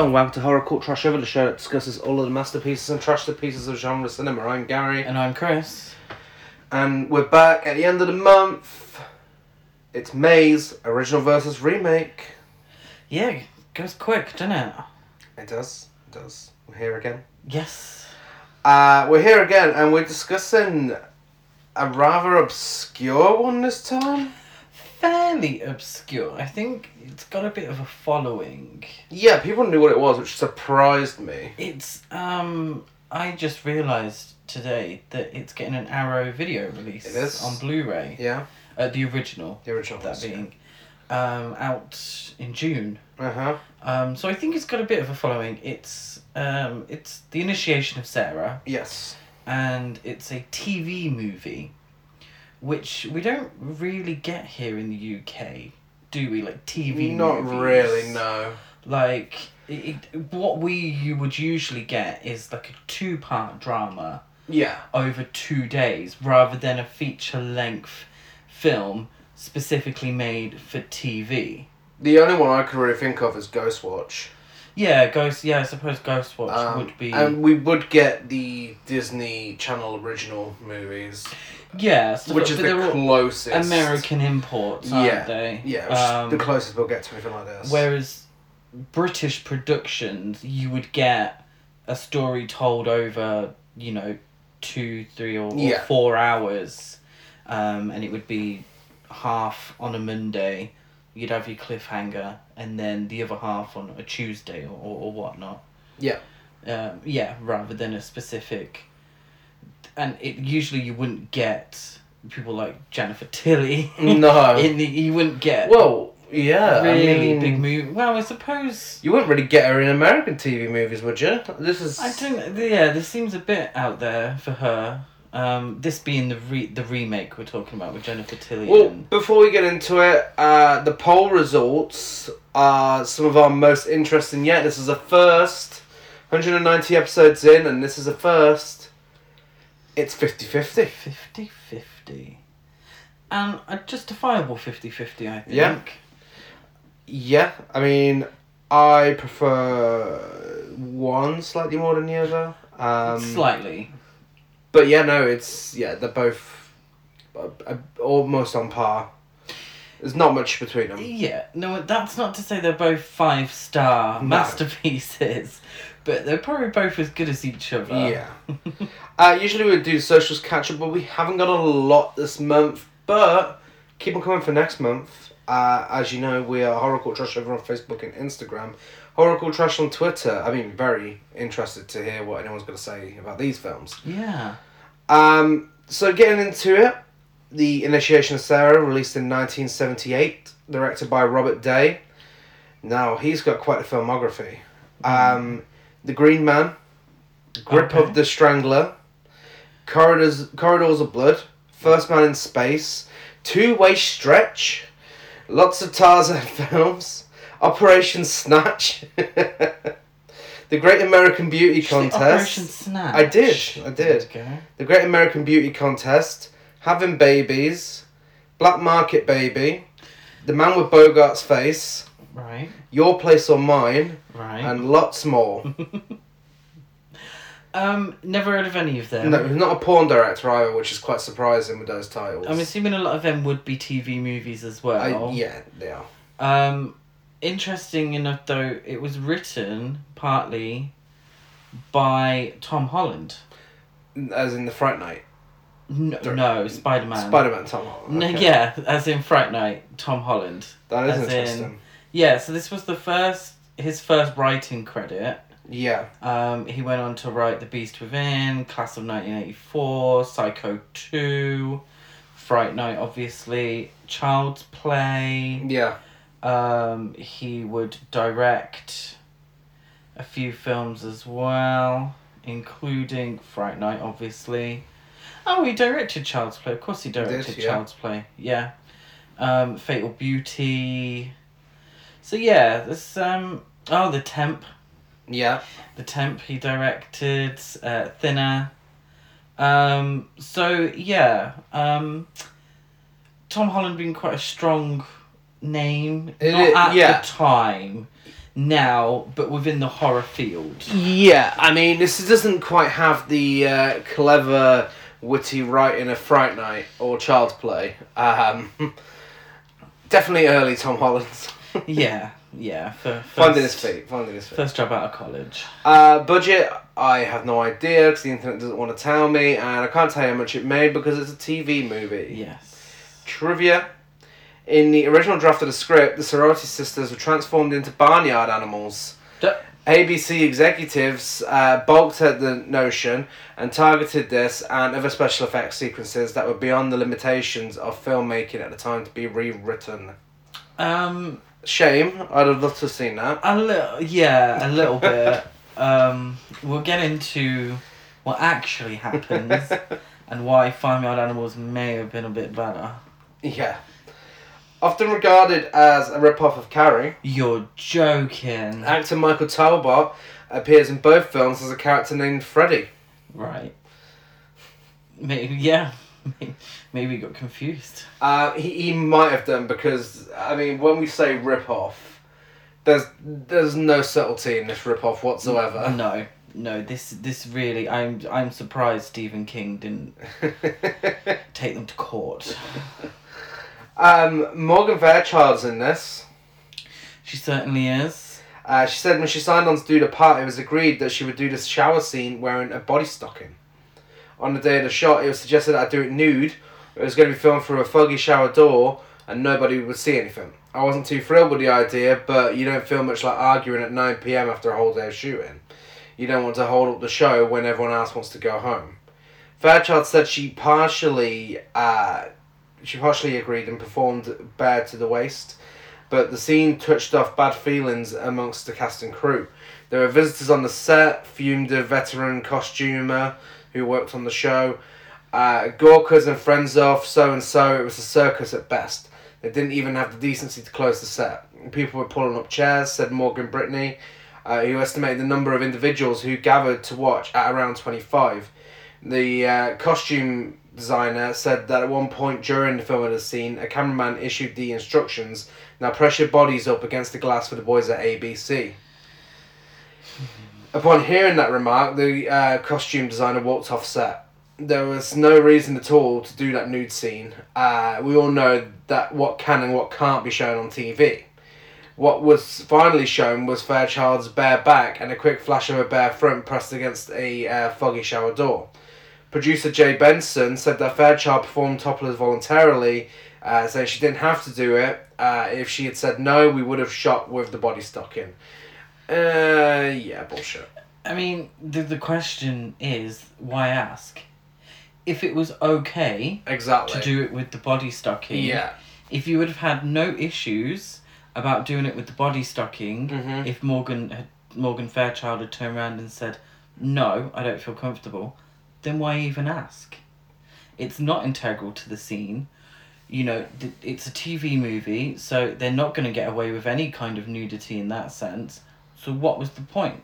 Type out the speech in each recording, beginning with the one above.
Hello and welcome to Horror Cult Trash Over, the show that discusses all of the masterpieces and trash the pieces of genre cinema. I'm Gary, And I'm Chris. and we're back at the end of the month. It's May's original versus remake. Yeah, it goes quick, doesn't it? It does, it does. We're here again. Yes. Uh, we're here again, and we're discussing a rather obscure one this time. Fairly obscure. I think it's got a bit of a following. Yeah, people knew what it was, which surprised me. It's um I just realised today that it's getting an Arrow video release It is? on Blu-ray. Yeah, Uh, the original, the original. that being um out in June. Uh huh. Um so I think it's got a bit of a following. It's um it's the initiation of Sarah. Yes. and it's a TV movie, which we don't really get here in the UK, do we? Like TV. Not movies. really. No. Like it, it, what we you would usually get is like a two part drama Yeah. over two days, rather than a feature length film specifically made for TV. The only one I can really think of is Ghostwatch. Yeah, Ghost. Yeah, I suppose Ghostwatch Um, would be. And we would get the Disney Channel original movies, yeah, so- which is the closest. American imports, aren't Yeah, they? Yeah, Um, the closest we'll get to anything like this. Whereas British productions, you would get a story told over, you know, two, three, or, or four hours, um, and it would be half on a Monday. You'd have your cliffhanger, and then the other half on a Tuesday or, or, or whatnot. Yeah. Um, yeah, rather than a specific. And it usually you wouldn't get people like Jennifer Tilly. No. in the you wouldn't get well, yeah, really I mean, big movie. Well, I suppose You wouldn't really get her in American TV movies, would you? This is. I don't. Yeah, this seems a bit out there for her. Um, this being the re- the remake we're talking about with Jennifer Tilly. Well, before we get into it, uh, the poll results are some of our most interesting yet. This is a first, 190 episodes in, and this is a first. It's 50 50. 50 50. And a justifiable 50 50, I think. Yeah. Yeah, I mean, I prefer one slightly more than the other. Um, Slightly. But yeah, no, it's yeah, they're both uh, uh, almost on par. There's not much between them. Yeah, no, that's not to say they're both five star No. masterpieces, but they're probably both as good as each other. Yeah. uh, usually we do socials catch up, but we haven't got a lot this month. But keep on coming for next month. Uh, as you know, we are Horror Cult Trash over on Facebook and Instagram. Cult Trash on Twitter. I mean, very interested to hear what anyone's going to say about these films. Yeah. Um, so getting into it, The Initiation of Sarah, released in 1978, directed by Robert Day. Now, he's got quite a filmography. Um, the Green Man, Grip Okay. of the Strangler, Corridors, Corridors of Blood, First Man in Space, Two Way Stretch, lots of Tarzan films, Operation Snatch, The Great American Beauty Contest. Operation Snatch. I did, I did. Okay. The Great American Beauty Contest, Having Babies, Black Market Baby, The Man with Bogart's Face, Right. Your Place or Mine, Right. and lots more. um, never heard of any of them. no, he's not a porn director either, which is quite surprising with those titles. I'm assuming a lot of them would be TV movies as well. I, yeah, they are. Um, interesting enough, though, it was written partly by Tom Holland. As in the Fright Night. No, no Spider Man. Spider Man Tom Holland. No, okay. yeah, as in Fright Night, Tom Holland. That is as in- interesting. Yeah, so this was the first, his first writing credit. Yeah. Um, he went on to write The Beast Within, Class of 1984, Psycho 2, Fright Night, obviously, Child's Play. Yeah. Um, he would direct a few films as well, including Fright Night, obviously. Oh, he directed Child's Play. Of course, he directed yeah. Child's Play. Yeah. Um, Fatal Beauty. So yeah, this um. Oh, The Temp. Yeah. The Temp. He directed uh, Thinner. Um. So yeah. Um. Tom Holland being quite a strong name, It not is- at yeah. the time. now, but within the horror field. Yeah, I mean, this doesn't quite have the uh, clever, witty writing of Fright Night or Child's Play. Um, definitely early Tom Holland's. yeah, yeah. For, finding his feet, finding his feet. First job out of college. Uh, budget, I have no idea because the internet doesn't want to tell me, and I can't tell you how much it made because it's a TV movie. Yes. Trivia. In the original draft of the script, the sorority sisters were transformed into barnyard animals. D- ABC executives uh, balked at the notion and targeted this and other special effects sequences that were beyond the limitations of filmmaking at the time to be rewritten. Um, Shame. I'd have loved to have seen that. a little, yeah, a little bit. Um, we'll get into what actually happens and why Farmyard Animals may have been a bit better. Yeah. Often regarded as a rip-off of Carrie, You're joking. actor Michael Talbot appears in both films as a character named Freddy. Right. Maybe, yeah. Maybe you got confused. Uh, he, he might have done because I mean when we say rip off, there's there's no subtlety in this rip off whatsoever. No, no. This this really, I'm I'm surprised Stephen King didn't take them to court. um, Morgan Fairchild's in this. She certainly is. Uh, she said when she signed on to do the part, it was agreed that she would do the shower scene wearing a body stocking. On the day of the shot, it was suggested that I do it nude. It was going to be filmed through a foggy shower door, and nobody would see anything. I wasn't too thrilled with the idea, but you don't feel much like arguing at 9 pm after a whole day of shooting. You don't want to hold up the show when everyone else wants to go home. Fairchild said she partially, uh, she partially agreed and performed bare to the waist, but the scene touched off bad feelings amongst the cast and crew. There were visitors on the set, fumed a veteran costumer who worked on the show, uh, Gawkers and friends of so and so. It was a circus at best. They didn't even have the decency to close the set. People were pulling up chairs, said Morgan Brittany, uh, who estimated the number of individuals who gathered to watch at around 25. The uh, costume designer said that at one point during the filming of the scene, a cameraman issued the instructions now press your bodies up against the glass for the boys at ABC. Upon hearing that remark, the uh, costume designer walked off set. There was no reason at all to do that nude scene. Uh, we all know that what can and what can't be shown on TV. What was finally shown was Fairchild's bare back and a quick flash of her bare front pressed against a uh, foggy shower door. Producer Jay Benson said that Fairchild performed topless voluntarily, uh, saying she didn't have to do it. Uh, if she had said no, we would have shot with the body stocking. Uh, yeah, bullshit. I mean, the the question is, why ask? If it was okay Exactly. to do it with the body stocking, Yeah. if you would have had no issues about doing it with the body stocking, Mhm. if Morgan had Morgan Fairchild had turned around and said, "No, I don't feel comfortable," then why even ask? It's not integral to the scene. You know, th- it's a TV movie, so they're not going to get away with any kind of nudity in that sense. So what was the point?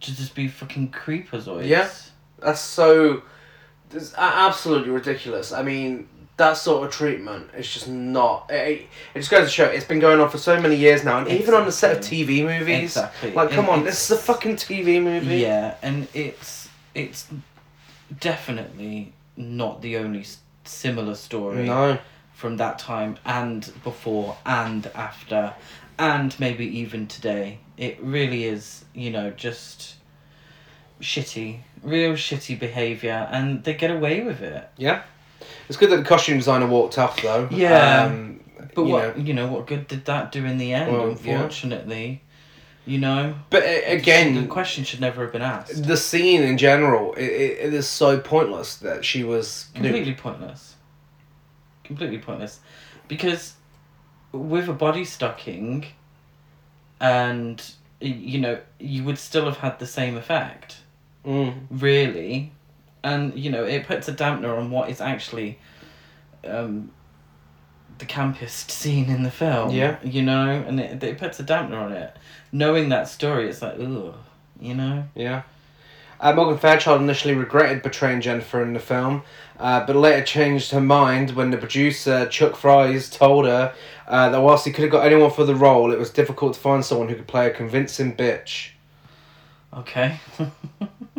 To just be fucking creepazoids. Yeah. That's so. It's absolutely ridiculous. I mean, that sort of treatment is just not. It, it just goes to show it's been going on for so many years now, and even on the set of TV movies. Exactly. Like, come And on, this is a fucking TV movie. Yeah, and it's it's definitely not the only s- similar story No. from that time and before and after and maybe even today. It really is, you know, just shitty, real shitty behavior and they get away with it. Yeah. It's good that the costume designer walked off, though. Yeah. Um, But you what know. you know, what good did that do in the end, Well, unfortunately? You know? But uh, the question should never have been asked. the scene in general, it, it, it is so pointless that she was. completely pointless completely pointless because with a body stocking and you know you would still have had the same effect Mm. really and you know it puts a dampener on what is actually um the campest scene in the film Yeah. you know and it, it puts a dampener on it knowing that story it's like ugh you know Yeah. Uh, Morgan Fairchild initially regretted portraying Jennifer in the film, uh, but later changed her mind when the producer, Chuck Fries, told her uh, that whilst he could have got anyone for the role, it was difficult to find someone who could play a convincing bitch. Okay.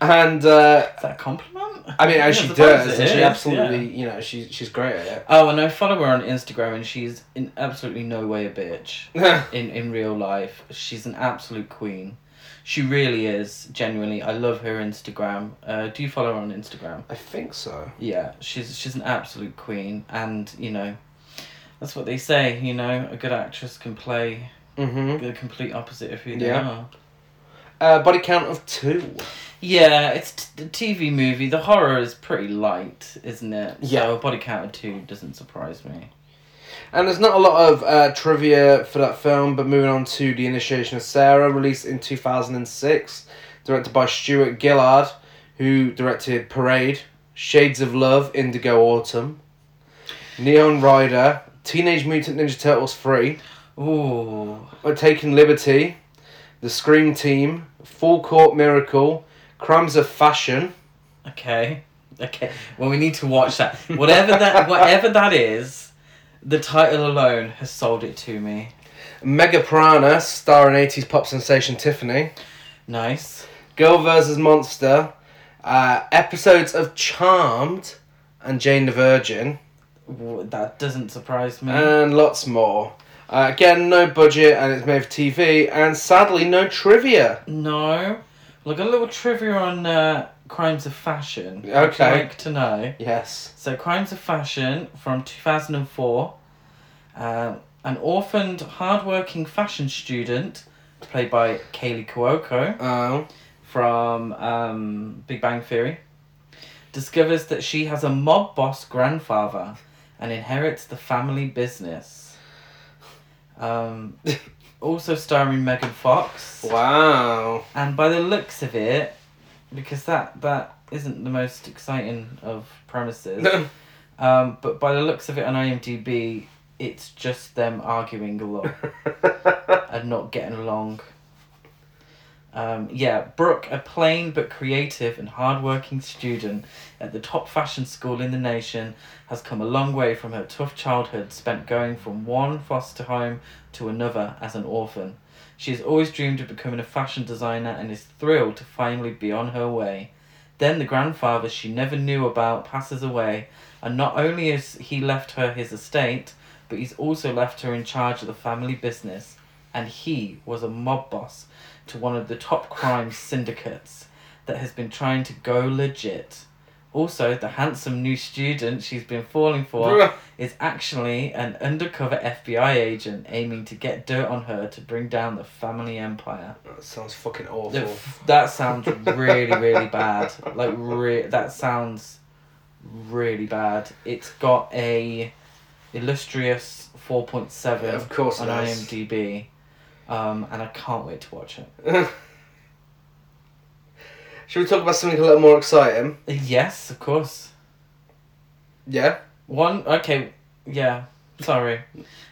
And uh, Is that a compliment? I mean, as she does, and she absolutely, you know, she's she's great at it. Oh, and I follow her on Instagram, and she's in absolutely no way a bitch. in in real life. She's an absolute queen. She really is. Genuinely, I love her Instagram. Uh, do you follow her on Instagram? I think so. Yeah, she's she's an absolute queen, and you know, that's what they say. You know, a good actress can play Mm-hmm. the complete opposite of who they Yeah. are. Uh, body count of two. Yeah, it's t- TV movie. The horror is pretty light, isn't it? Yeah. So a body count of two doesn't surprise me. And there's not a lot of uh, trivia for that film, but moving on to The Initiation of Sarah, released in 2006, directed by Stuart Gillard, who directed Parade, Shades of Love, Indigo Autumn, Neon Rider, Teenage Mutant Ninja Turtles 3, Ooh. We're Taking Liberty, The Scream Team, Full Court Miracle, Crimes of Fashion, Okay. Okay. Well, we need to watch that. Whatever that whatever that is, the title alone has sold it to me. Mega Piranha, starring 80s pop sensation Tiffany, Nice. Girl vs. Monster, uh, episodes of Charmed and Jane the Virgin, That doesn't surprise me. and lots more. Uh, again, no budget and it's made for TV, and sadly, no trivia. no. Look, a little trivia on uh, Crimes of Fashion. Okay. like to know? Yes. So, Crimes of Fashion from 2004. Um, an orphaned, hardworking fashion student, played by Kaley Cuoco. Oh. from um, Big Bang Theory, discovers that she has a mob boss grandfather and inherits the family business. Um, also starring Megan Fox, wow. and by the looks of it, because that that isn't the most exciting of premises, um, but by the looks of it on IMDb, it's just them arguing a lot and not getting along. Um, yeah, Brooke, a plain but creative and hardworking student at the top fashion school in the nation, has come a long way from her tough childhood spent going from one foster home to another as an orphan. She has always dreamed of becoming a fashion designer and is thrilled to finally be on her way. Then the grandfather she never knew about passes away, and not only has he left her his estate, but he's also left her in charge of the family business. And he was a mob boss to one of the top crime syndicates that has been trying to go legit. Also, the handsome new student she's been falling for is actually an undercover FBI agent aiming to get dirt on her to bring down the family empire. that sounds fucking awful. f- That sounds really, really bad. Like, re- that sounds really bad. It's got a illustrious 4.7 Of course on. IMDb. Um, and I can't wait to watch it. Should we talk about something a little more exciting? Yes, of course. Yeah. One, okay, yeah. Sorry,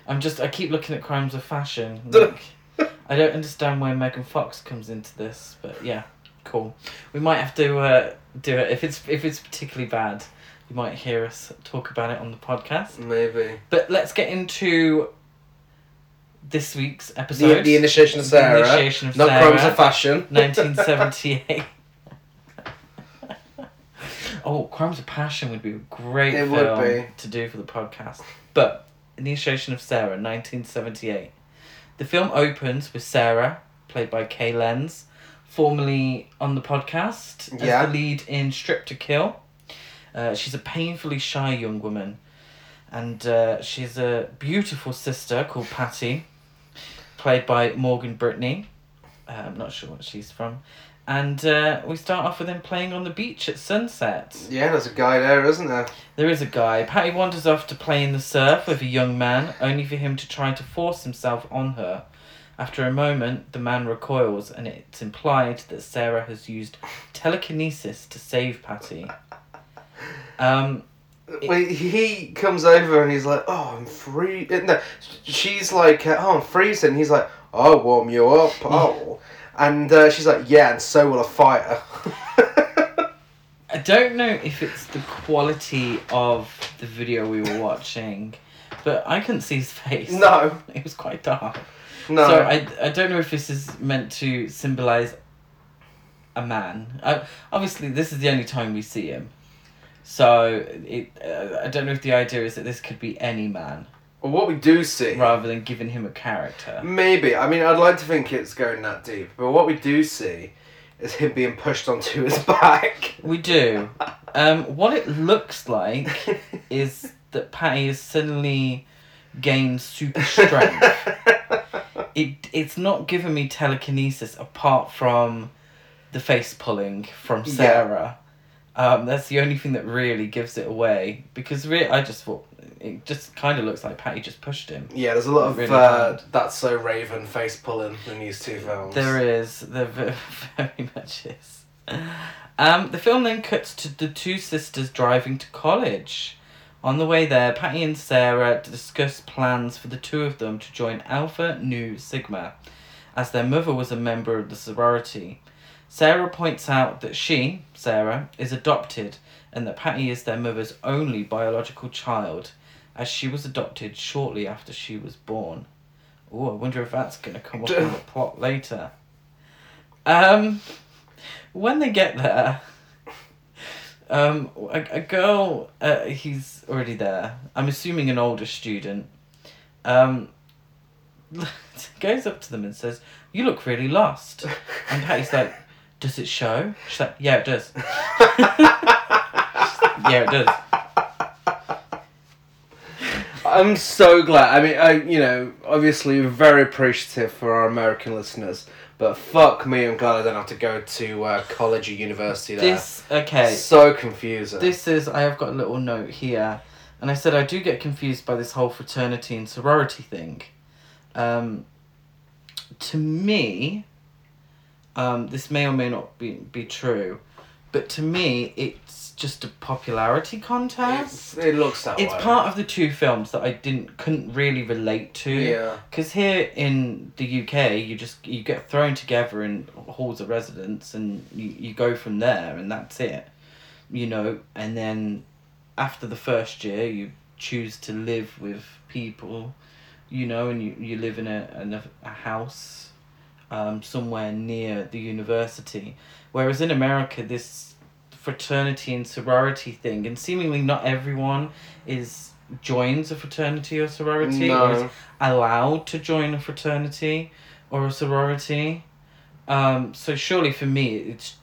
I'm just. I keep looking at crimes of fashion. Like, I don't understand where Megan Fox comes into this, but yeah, cool. We might have to uh, do it if it's if it's particularly bad. You might hear us talk about it on the podcast. Maybe. But let's get into this week's episode. the initiation of Sarah. The. Initiation of not Sarah. crimes of fashion. 1978. oh, Crimes of Passion would be a great It would film be. to do for the podcast. But Initiation of Sarah, 1978. The film opens with Sarah, played by Kay Lenz, formerly on the podcast as Yeah. the lead in Stripped to Kill. Uh, she's a painfully shy young woman, and uh, she's a beautiful sister called Patty, played by Morgan Brittany. Uh, I'm not sure what she's from. And uh, we start off with him playing on the beach at sunset. Yeah, there's a guy there, isn't there? There is a guy. Patty wanders off to play in the surf with a young man, only for him to try to force himself on her. After a moment, the man recoils, and it's implied that Sarah has used telekinesis to save Patty. Um, Well, he comes over and he's like, "Oh, I'm free." uh, No, she's like, uh, "Oh, I'm freezing." He's like, "I'll warm you up." Oh, And uh, she's like, yeah, and so will a fighter. I don't know if it's the quality of the video we were watching, but I couldn't see his face. no, It was quite dark. no. So I, I don't know if this is meant to symbolize a man. I, obviously, this is the only time we see him. So it, uh, I don't know if the idea is that this could be any man well, what we do see. rather than giving him a character. Maybe. I mean, I'd like to think it's going that deep, but what we do see is him being pushed onto his back. We do. Um, what it looks like is that Patty has suddenly gained super strength. it it's not giving me telekinesis apart from the face pulling from. Sarah. Um, that's the only thing that really gives it away because re- I just thought it just kind of looks like Patty just pushed him. yeah, there's a lot of Really uh, that's so Raven face pulling in these two films. There is. There ve- very much is. Um, the film then cuts to the two sisters driving to college. On the way there, Patty and Sarah discuss plans for the two of them to join Alpha Nu Sigma, as their mother was a member of the sorority. Sarah points out that she, Sarah, is adopted and that Patty is their mother's only biological child, as she was adopted shortly after she was born. Oh, I wonder if that's going to come up in the plot later. Um, when they get there, um, a, a girl, uh, he's already there. I'm assuming an older student. Um, goes up to them and says, "You look really lost." And Patty's like, "Does it show?" She's like, "Yeah, it does." yeah, it does. I'm so glad. I mean, I you know, obviously very appreciative for our American listeners, but fuck me, I'm glad I don't have to go to uh, college or university there. This okay. So confusing. This is I have got a little note here, and I said I do get confused by this whole fraternity and sorority thing. Um, to me, um, this may or may not be be true, but to me it's just a popularity contest. It's- it looks that It's way. part of the two films that I didn't couldn't really relate to. Yeah. Because here in the UK, you just you get thrown together in halls of residence, and you, you go from there, and that's it. You know, and then after the first year, you choose to live with people, you know, and you, you live in a, in a, a house um, somewhere near the university. Whereas in America, this fraternity and sorority thing, and seemingly not everyone is joins a fraternity or sorority or is allowed to join a fraternity or a sorority. Um, so surely for me, it's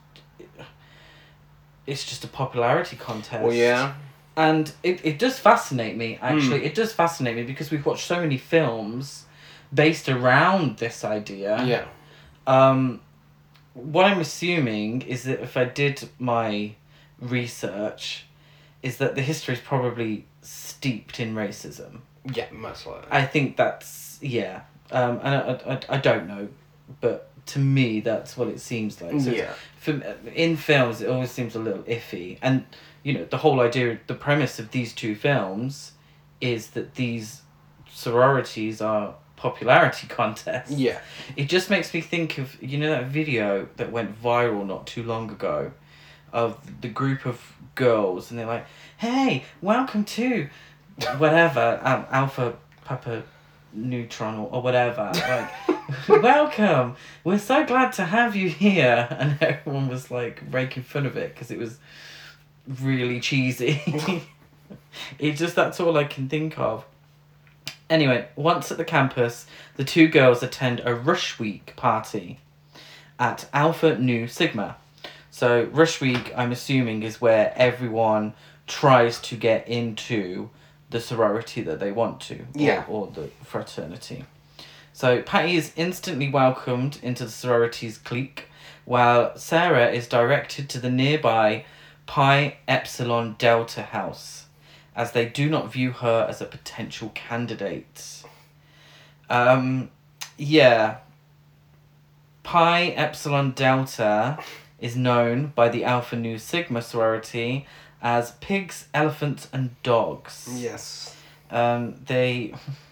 it's just a popularity contest. Well, yeah. And it, it does fascinate me, actually. It does fascinate me because we've watched so many films based around this idea. Yeah. Um, what I'm assuming is that if I did my research, is that the history is probably steeped in racism. Yeah, most likely. I think that's yeah. Um, and I, I, I don't know, but to me that's what it seems like. So yeah. for, in films, it always seems a little iffy, and you know the whole idea, the premise of these two films, is that these sororities are popularity contest. Yeah. It just makes me think of you know that video that went viral not too long ago, of the group of girls, and they're like, "Hey, welcome to, whatever, um, Alpha Papa." Neutron or, or whatever like welcome we're so glad to have you here and everyone was like making fun of it because it was really cheesy it just that's all i can think of anyway once at the campus the two girls attend a rush week party at alpha nu sigma. So rush week i'm assuming is where everyone tries to get into the sorority that they want to or- Yeah. or the fraternity. So Patty is instantly welcomed into the sorority's clique, while Sarah is directed to the nearby Pi Epsilon Delta house, as they do not view her as a potential candidate. Um, yeah. Pi Epsilon Delta is known by the Alpha Nu Sigma sorority as pigs, elephants, and dogs. Yes. Um, they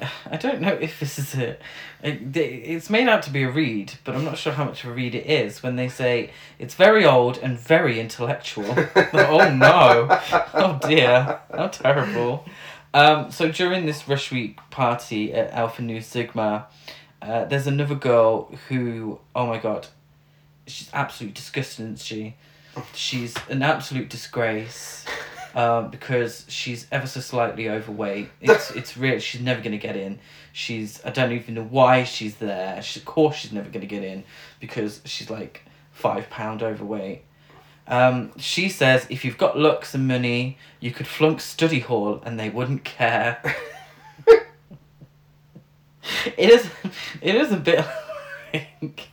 I don't know if this is a. It, it's made out to be a read, but I'm not sure how much of a read it is when they say it's very old and very intellectual. oh no! Oh dear! How terrible. Um, so during this Rush Week party at Alpha Nu Sigma, uh, there's another girl who, oh my god, she's absolutely disgusting, isn't she? She's an absolute disgrace um, because she's ever so slightly overweight. It's it's real. She's never gonna get in. She's I don't even know why she's there. She, of course she's never gonna get in because she's like five pound overweight. Um, she says if you've got looks and money, you could flunk study hall and they wouldn't care. it is it is a bit like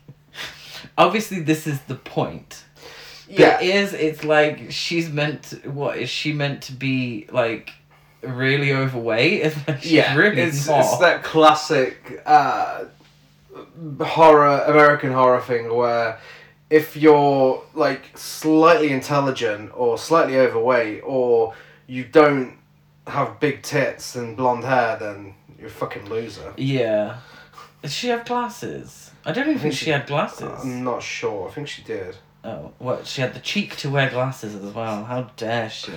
obviously this is the point Yeah. it is. It's like she's meant. To, what is she meant to be like? Really overweight? It's like she's yeah, really it's, not. it's that classic uh, horror American horror thing where if you're like slightly intelligent or slightly overweight or you don't have big tits and blonde hair, then you're a fucking loser. Yeah. Does she have glasses? I don't even think she had glasses. I'm not sure. I think she did. Oh, what? She had the cheek to wear glasses as well. How dare she?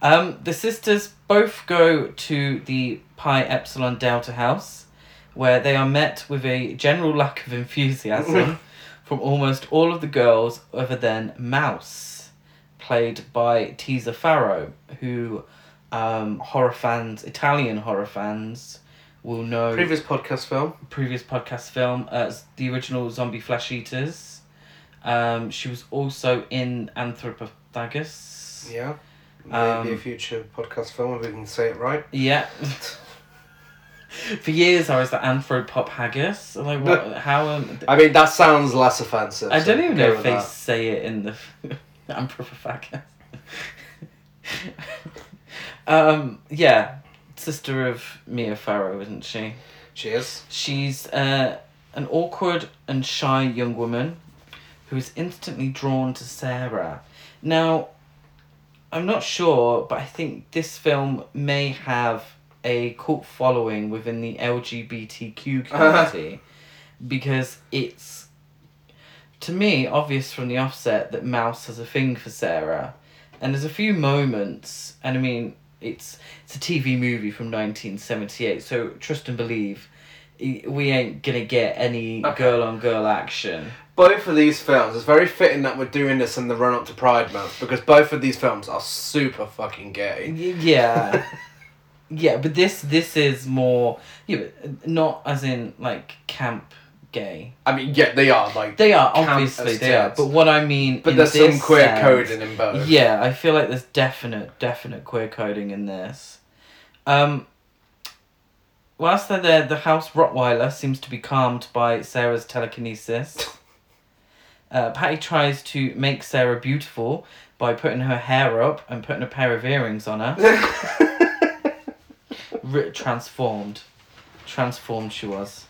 Um, the sisters both go to the Pi Epsilon Delta house, where they are met with a general lack of enthusiasm from almost all of the girls, other than Mouse, played by Tisa Farrow, who um, horror fans, Italian horror fans, will know Previous podcast film. previous podcast film as the original Zombie Flesh Eaters. Um, she was also in Anthropophagus. Yeah. Maybe Um, a future podcast film if we can say it right. Yeah. For years, I was the Anthropophagus. Like, what? How? Um, I mean, that sounds less offensive. I don't even know if they that. say it in the Anthropophagus. um, yeah, sister of Mia Farrow, isn't she? She is. She's uh, an awkward and shy young woman who is instantly drawn to Sarah. Now, I'm not sure, but I think this film may have a cult following within the LGBTQ community because it's, to me, obvious from the offset that Mouse has a thing for Sarah. And there's a few moments, and I mean, it's it's a TV movie from 1978, so trust and believe, we ain't gonna get any Okay. girl on girl action. Both of these films, it's very fitting that we're doing this in the run up to Pride Month because both of these films are super fucking gay. Yeah. yeah, but this this is more yeah, but not as in like camp gay. I mean, yeah, they are like, They are obviously they are, but what I mean but in there's some queer sense- coding in both. Yeah, I feel like there's definite definite queer coding in this. Um Whilst they're there, the house Rottweiler seems to be calmed by Sarah's telekinesis. Uh, Patty tries to make Sarah beautiful by putting her hair up and putting a pair of earrings on her. Ri transformed. Transformed she was.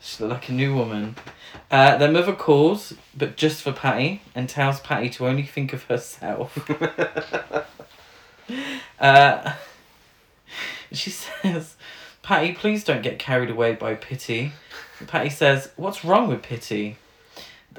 She looked like a new woman. Uh, their mother calls, but just for Patty, and tells Patty to only think of herself. Uh, she says, Patty, please don't get carried away by pity. Patty says, What's wrong with pity?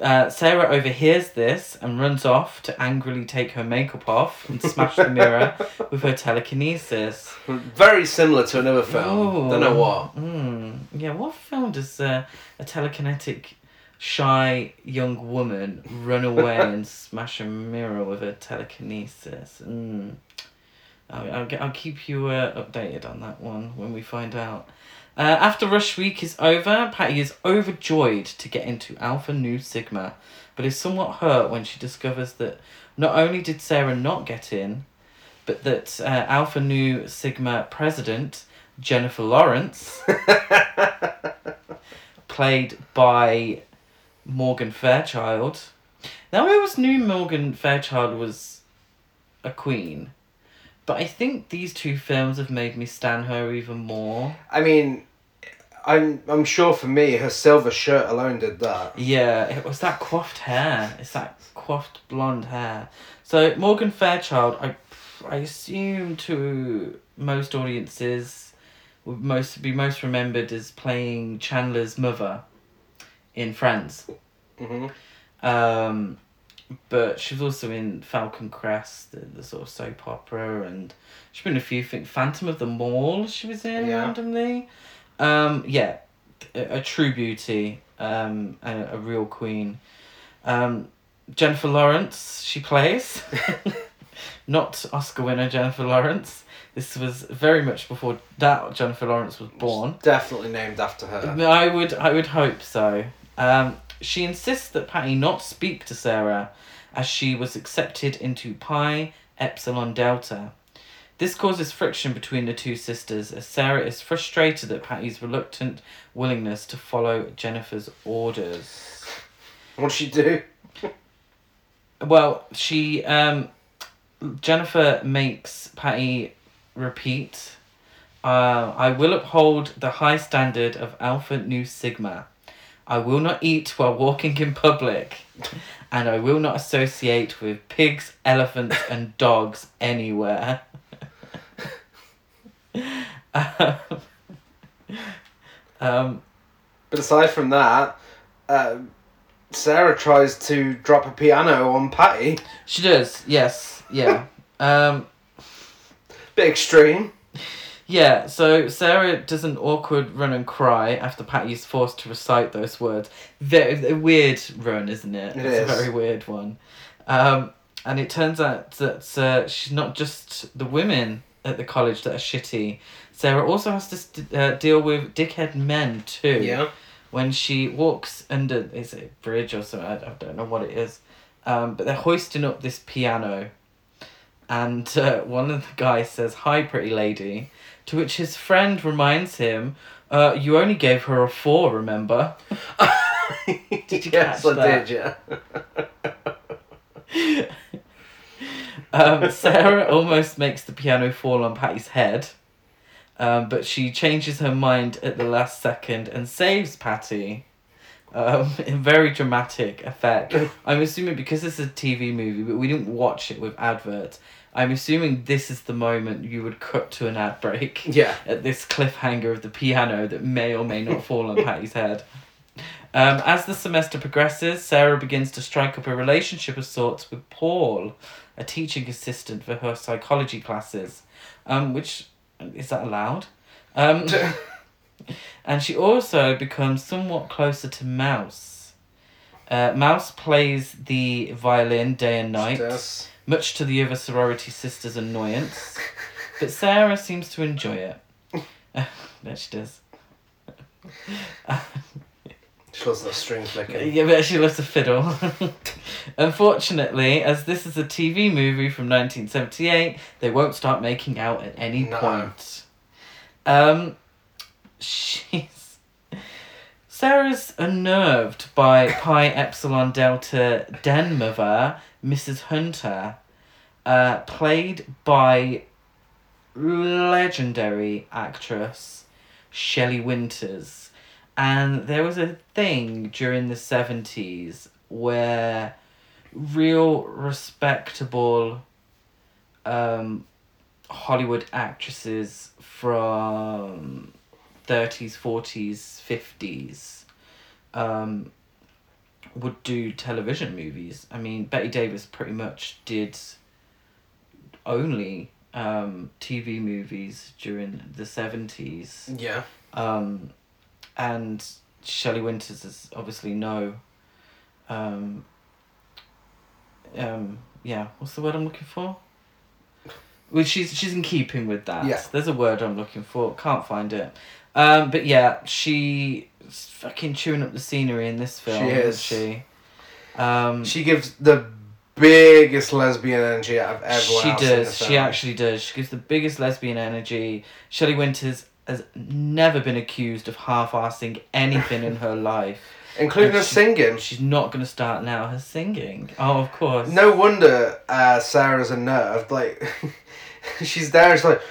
Uh, Sarah overhears this and runs off to angrily take her makeup off and smash the mirror with her telekinesis. very similar to another film. Don't know what. Mm, yeah, what film does uh, a telekinetic, shy young woman run away and smash a mirror with her telekinesis? Mm. I'll, I'll, get, I'll keep you uh, updated on that one when we find out. Uh, after Rush Week is over, Patty is overjoyed to get into Alpha Nu Sigma, but is somewhat hurt when she discovers that not only did Sarah not get in, but that uh, Alpha Nu Sigma president Jennifer Lawrence, played by Morgan Fairchild. Now, I always knew Morgan Fairchild was a queen, but I think these two films have made me stan her even more. I mean, I'm I'm sure for me, her silver shirt alone did that. Yeah, it was that coiffed hair. It's that coiffed blonde hair. So Morgan Fairchild, I, I assume to most audiences, would most be most remembered as playing Chandler's mother in Friends. hmm Um, but she was also in Falcon Crest, the, the sort of soap opera, and she's been in a few things. Phantom of the Mall, she was in Yeah. randomly. Um, yeah, a, a true beauty, um, and a, a real queen. Um, Jennifer Lawrence, she plays. Not Oscar winner Jennifer Lawrence. This was very much before that Jennifer Lawrence was born. Definitely named after her. I would I would hope so. Um, she insists that Patty not speak to Sarah, as she was accepted into Pi Epsilon Delta. This causes friction between the two sisters, as Sarah is frustrated at Patty's reluctant willingness to follow Jennifer's orders. What'd she do? Well, she um, Jennifer makes Patty repeat. Uh, I will uphold the high standard of Alpha Nu Sigma. I will not eat while walking in public, and I will not associate with pigs, elephants, and dogs anywhere. um, But aside from that, um, Sarah tries to drop a piano on Patty. she does, yes, yeah. Um, Bit extreme. Yeah, so Sarah does an awkward run and cry after Patty's forced to recite those words. Very a weird run, isn't it? It it's is. a very weird one. Um, and it turns out that uh, she's not just the women at the college that are shitty. Sarah also has to st- uh, deal with dickhead men too. Yeah. When she walks under, is it a bridge or something? I, I don't know what it is. Um, but they're hoisting up this piano. And uh, one of the guys says, Hi, pretty lady. To which his friend reminds him, uh, You only gave her a four, remember? did you yes, catch that? did, yeah. Um, Sarah almost makes the piano fall on Patty's head. Um, but she changes her mind at the last second and saves Patty. Um, in very dramatic effect. I'm assuming because it's a TV movie, but we didn't watch it with adverts. I'm assuming this is the moment you would cut to an ad break Yeah. at this cliffhanger of the piano that may or may not fall on Patty's head. Um, as the semester progresses, Sarah begins to strike up a relationship of sorts with Paul, a teaching assistant for her psychology classes, um, which is that allowed? Um, and she also becomes somewhat closer to Mouse. Uh, Mouse plays the violin day and night, much to the other sorority sisters' annoyance, but Sarah seems to enjoy it. Bet she does. She loves the string flicking. Yeah, but she loves a fiddle. Unfortunately, as this is a TV movie from 1978, they won't start making out at any No. point. Um, she's. Sarah's unnerved by Pi Epsilon Delta Den Mother, Mrs. Hunter, uh, played by legendary actress Shelley Winters. And there was a thing during the 70s where real respectable um, Hollywood actresses from 30s, 40s, 50s um, would do television movies. I mean, Bette Davis pretty much did only um, TV movies during the 70s. Yeah. Um, and Shelley Winters is obviously no. Um, um, yeah, what's the word I'm looking for? Well, she's she's in keeping with that. Yeah. There's a word I'm looking for. Can't find it. Um, but yeah, she's fucking chewing up the scenery in this film. She isn't. She. Um, She gives the biggest lesbian energy out of everyone she else in the does. She actually does. She gives the biggest lesbian energy. Shelley Winters has never been accused of half-assing anything in her life. Including and her she- singing. She's not going to start now. Her singing. Oh, of course. No wonder uh, Sarah's unnerved. Like, she's there, it's like.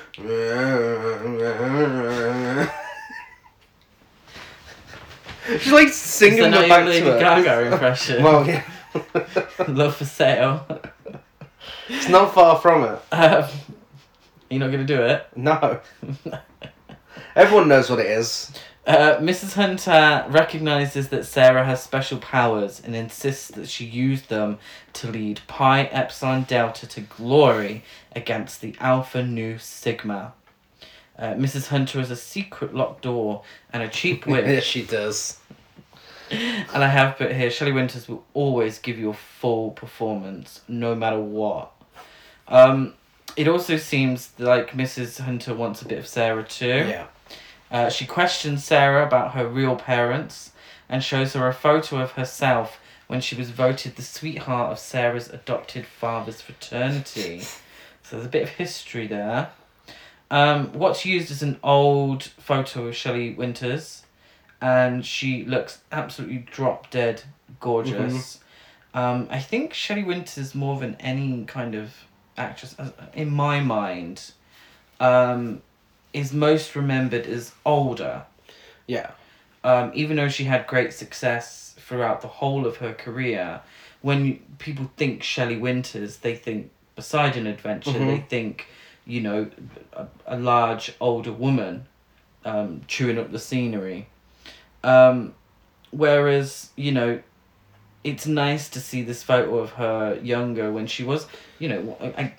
She's like singing the back Lady to. Gaga impression? Well, yeah. Love for sale. it's not far from it. Um, you're not going to do it? No. Everyone knows what it is. Uh, Mrs. Hunter recognizes that Sarah has special powers and insists that she use them to lead Pi Epsilon Delta to glory against the Alpha Nu Sigma. Uh, Mrs. Hunter has a secret locked door and a cheap wig. yes, she does. and I have put here Shelley Winters will always give you a full performance, no matter what. Um, it also seems like Mrs. Hunter wants a bit of Sarah too. Yeah. Uh, she questions Sarah about her real parents and shows her a photo of herself when she was voted the sweetheart of Sarah's adopted father's fraternity. So there's a bit of history there. Um, what's used is an old photo of Shelley Winters, and she looks absolutely drop dead gorgeous. Um, I think Shelley Winters more than any kind of actress, in my mind, um, is most remembered as older. Yeah. Um, even though she had great success throughout the whole of her career, when people think Shelley Winters, they think Poseidon Adventure. Mhm. They think, you know, a, a large older woman um, chewing up the scenery. Um, whereas, you know, it's nice to see this photo of her younger when she was, you know, I,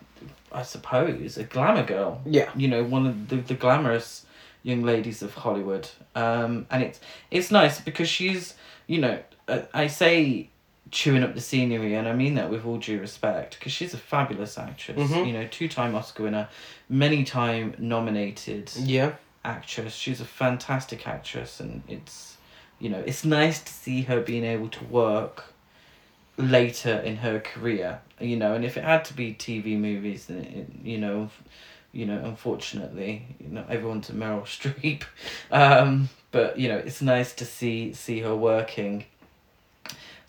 I suppose a glamour girl Yeah. you know one of the, the glamorous young ladies of Hollywood um and it's it's nice because she's you know uh, I say chewing up the scenery and I mean that with all due respect because she's a fabulous actress Mhm. you know two time Oscar winner many time nominated Yeah. actress she's a fantastic actress and it's you know it's nice to see her being able to work later in her career you know and if it had to be tv movies then it, you know you know unfortunately you know everyone's a meryl streep um but you know it's nice to see see her working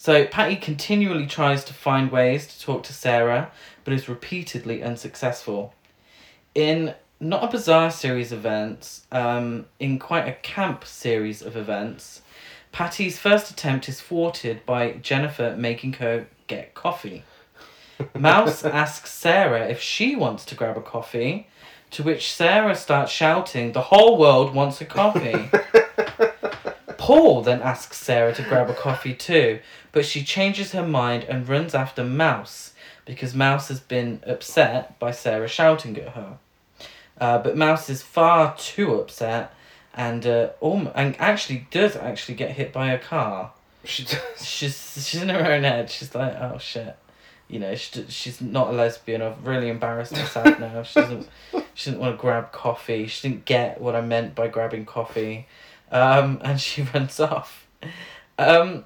so patty continually tries to find ways to talk to sarah but is repeatedly unsuccessful in not a bizarre series of events um in quite a camp series of events Patty's first attempt is thwarted by Jennifer making her get coffee. Mouse asks Sarah if she wants to grab a coffee, to which Sarah starts shouting, The whole world wants a coffee. Paul then asks Sarah to grab a coffee too, but she changes her mind and runs after Mouse because Mouse has been upset by Sarah shouting at her. Uh, but Mouse is far too upset and uh, um, and actually does actually get hit by a car. She does. She's she's in her own head. She's like, oh shit, you know, she, she's not a lesbian. I've really embarrassed myself now. She doesn't she didn't want to grab coffee. She didn't get what I meant by grabbing coffee, um, and she runs off. Um,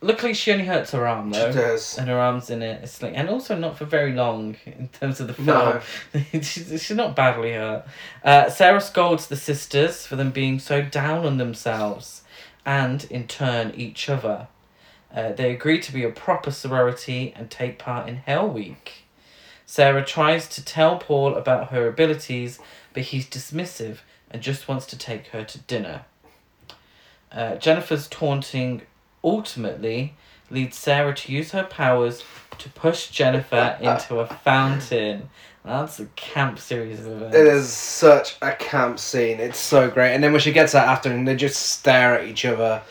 luckily, she only hurts her arm She though. does. And her arm's in it. It's like, and also not for very long in terms of the film. No. she's, she's not badly hurt. Uh, Sarah scolds the sisters for them being so down on themselves and, in turn, each other. Uh, they agree to be a proper sorority and take part in Hell Week. Sarah tries to tell Paul about her abilities, but he's dismissive and just wants to take her to dinner. Uh, Jennifer's taunting ultimately leads Sarah to use her powers to push Jennifer into a fountain. That's a camp series of events. It is such a camp scene. It's so great. And then when she gets out after and they just stare at each other.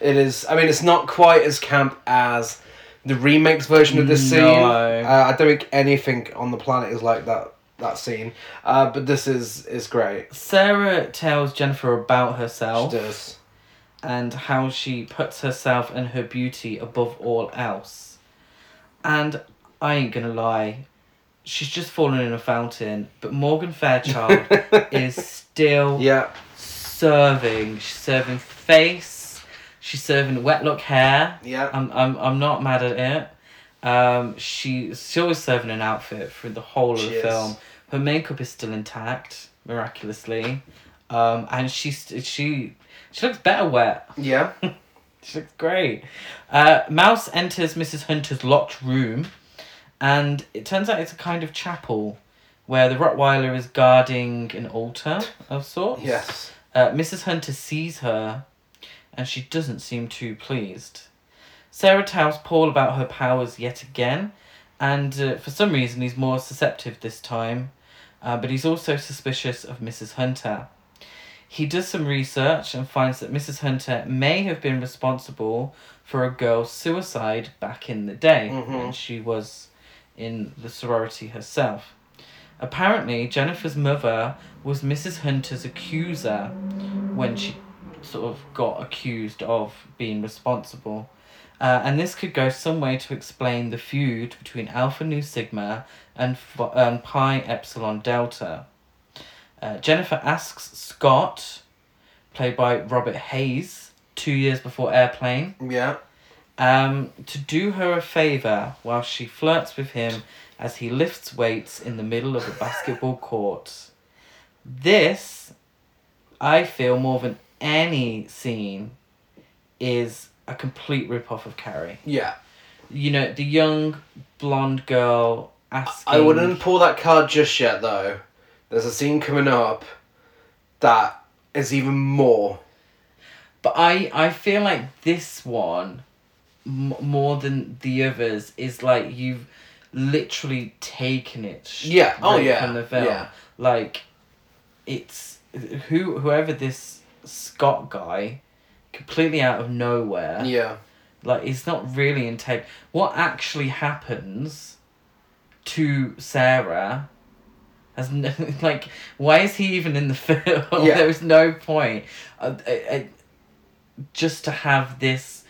It is. I mean, it's not quite as camp as the remakes version of this scene. No. Uh, I don't think anything on the planet is like that. That scene, uh, but this is is great. Sarah tells Jennifer about herself. She does. And how she puts herself and her beauty above all else. And I ain't gonna lie, she's just fallen in a fountain, but Morgan Fairchild is still Yeah, serving. She's serving face. She's serving wet look hair. yeah. I'm I'm I'm not mad at it. Um, she she always serving an outfit through the whole of She the is. film. Her makeup is still intact, miraculously, um, and she's she she looks better wet. Yeah. She looks great. Uh, Mouse enters Mrs. Hunter's locked room, and it turns out it's a kind of chapel where the Rottweiler is guarding an altar of sorts. Yes. Uh, Mrs. Hunter sees her, and she doesn't seem too pleased. Sarah tells Paul about her powers yet again, and uh, for some reason he's more susceptible this time, uh, but he's also suspicious of Mrs. Hunter. He does some research and finds that Mrs. Hunter may have been responsible for a girl's suicide back in the day when Mhm. she was in the sorority herself. Apparently, Jennifer's mother was Mrs. Hunter's accuser when she sort of got accused of being responsible. Uh, and this could go some way to explain the feud between Alpha Nu Sigma and um, Pi Epsilon Delta. Uh, Jennifer asks Scott, played by Robert Hays, two years before Airplane, Yeah. um, to do her a favour while she flirts with him as he lifts weights in the middle of a basketball court. This, I feel, more than any scene, is a complete rip off of Carrie. Yeah. You know, the young blonde girl asking. I wouldn't pull that card just yet, though. There's a scene coming up that is even more. But I, I feel like this one, m- more than the others, is like you've literally taken it. Yeah. Oh, yeah. From the film. Yeah. Like, it's who whoever this Scott guy, completely out of nowhere. Yeah. Like, it's not really intake. What actually happens to Sarah? Has no, like, why is he even in the film? Yeah. there was no point. Uh, I, I, just to have this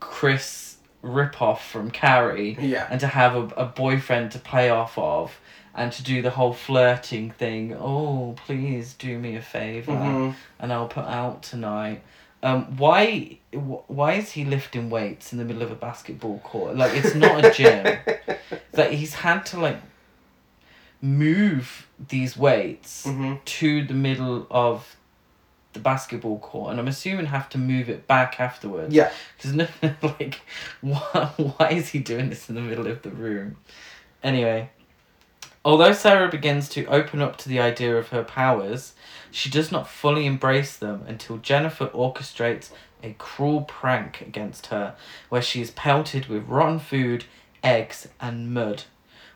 Chris ripoff from Carrie Yeah. and to have a, a boyfriend to play off of and to do the whole flirting thing. Oh, please do me a favor Mhm. and I'll put out tonight. Um, why why is he lifting weights in the middle of a basketball court? Like it's not a gym. like he's had to like move these weights Mhm. to the middle of the basketball court, and I'm assuming have to move it back afterwards. Yeah. Because no, like, why, why is he doing this in the middle of the room? Anyway, although Sarah begins to open up to the idea of her powers, she does not fully embrace them until Jennifer orchestrates a cruel prank against her, where she is pelted with rotten food, eggs, and mud.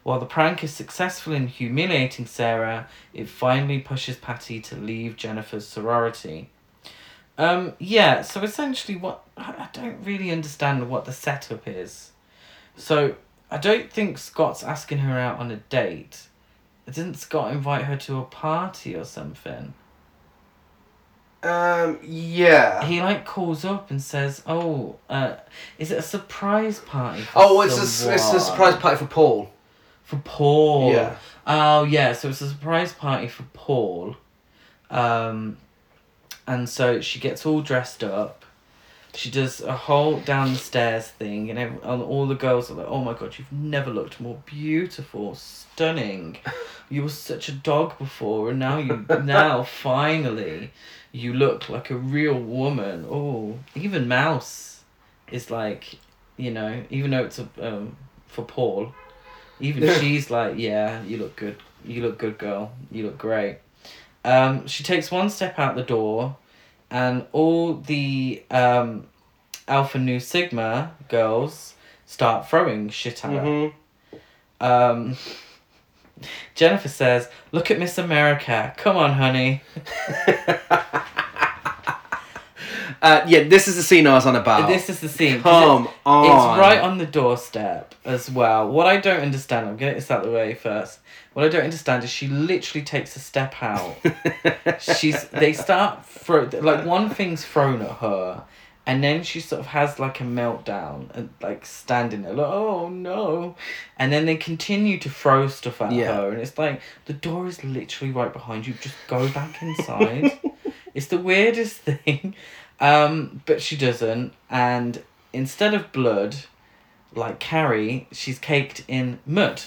While the prank is successful in humiliating Sarah, it finally pushes Patty to leave Jennifer's sorority. Um, yeah, so essentially, what I don't really understand what the setup is. So, I don't think Scott's asking her out on a date. Didn't Scott invite her to a party or something? Um. Yeah. He like calls up and says, "Oh, uh, is it a surprise party?" For Oh, it's a it's a surprise party for Paul. For Paul. Yeah. Oh yeah, so it's a surprise party for Paul, um, and so she gets all dressed up. She does a whole downstairs thing, and, ev- and all the girls are like, "Oh my god, you've never looked more beautiful, stunning. You were such a dog before, and now you now finally, you look like a real woman. Oh, even Mouse is like, you know, even though it's a um for Paul, even she's like, yeah, you look good. You look good, girl. You look great. Um, she takes one step out the door, and all the um, Alpha Nu Sigma girls start throwing shit at her. Mm-hmm. Um, Jennifer says, "Look at Miss America. Come on, honey." Uh, yeah, this is the scene I was on about. This is the scene. 'cause Come it- on. It's right on the doorstep as well. What I don't understand, I'm getting this out of the way first. What I don't understand is she literally takes a step out. She's they start throw like one thing's thrown at her, and then she sort of has like a meltdown and like standing there like oh no, and then they continue to throw stuff at Yeah. her, and it's like the door is literally right behind you. Just go back inside. it's the weirdest thing, um, but she doesn't, and instead of blood, like Carrie, she's caked in mud.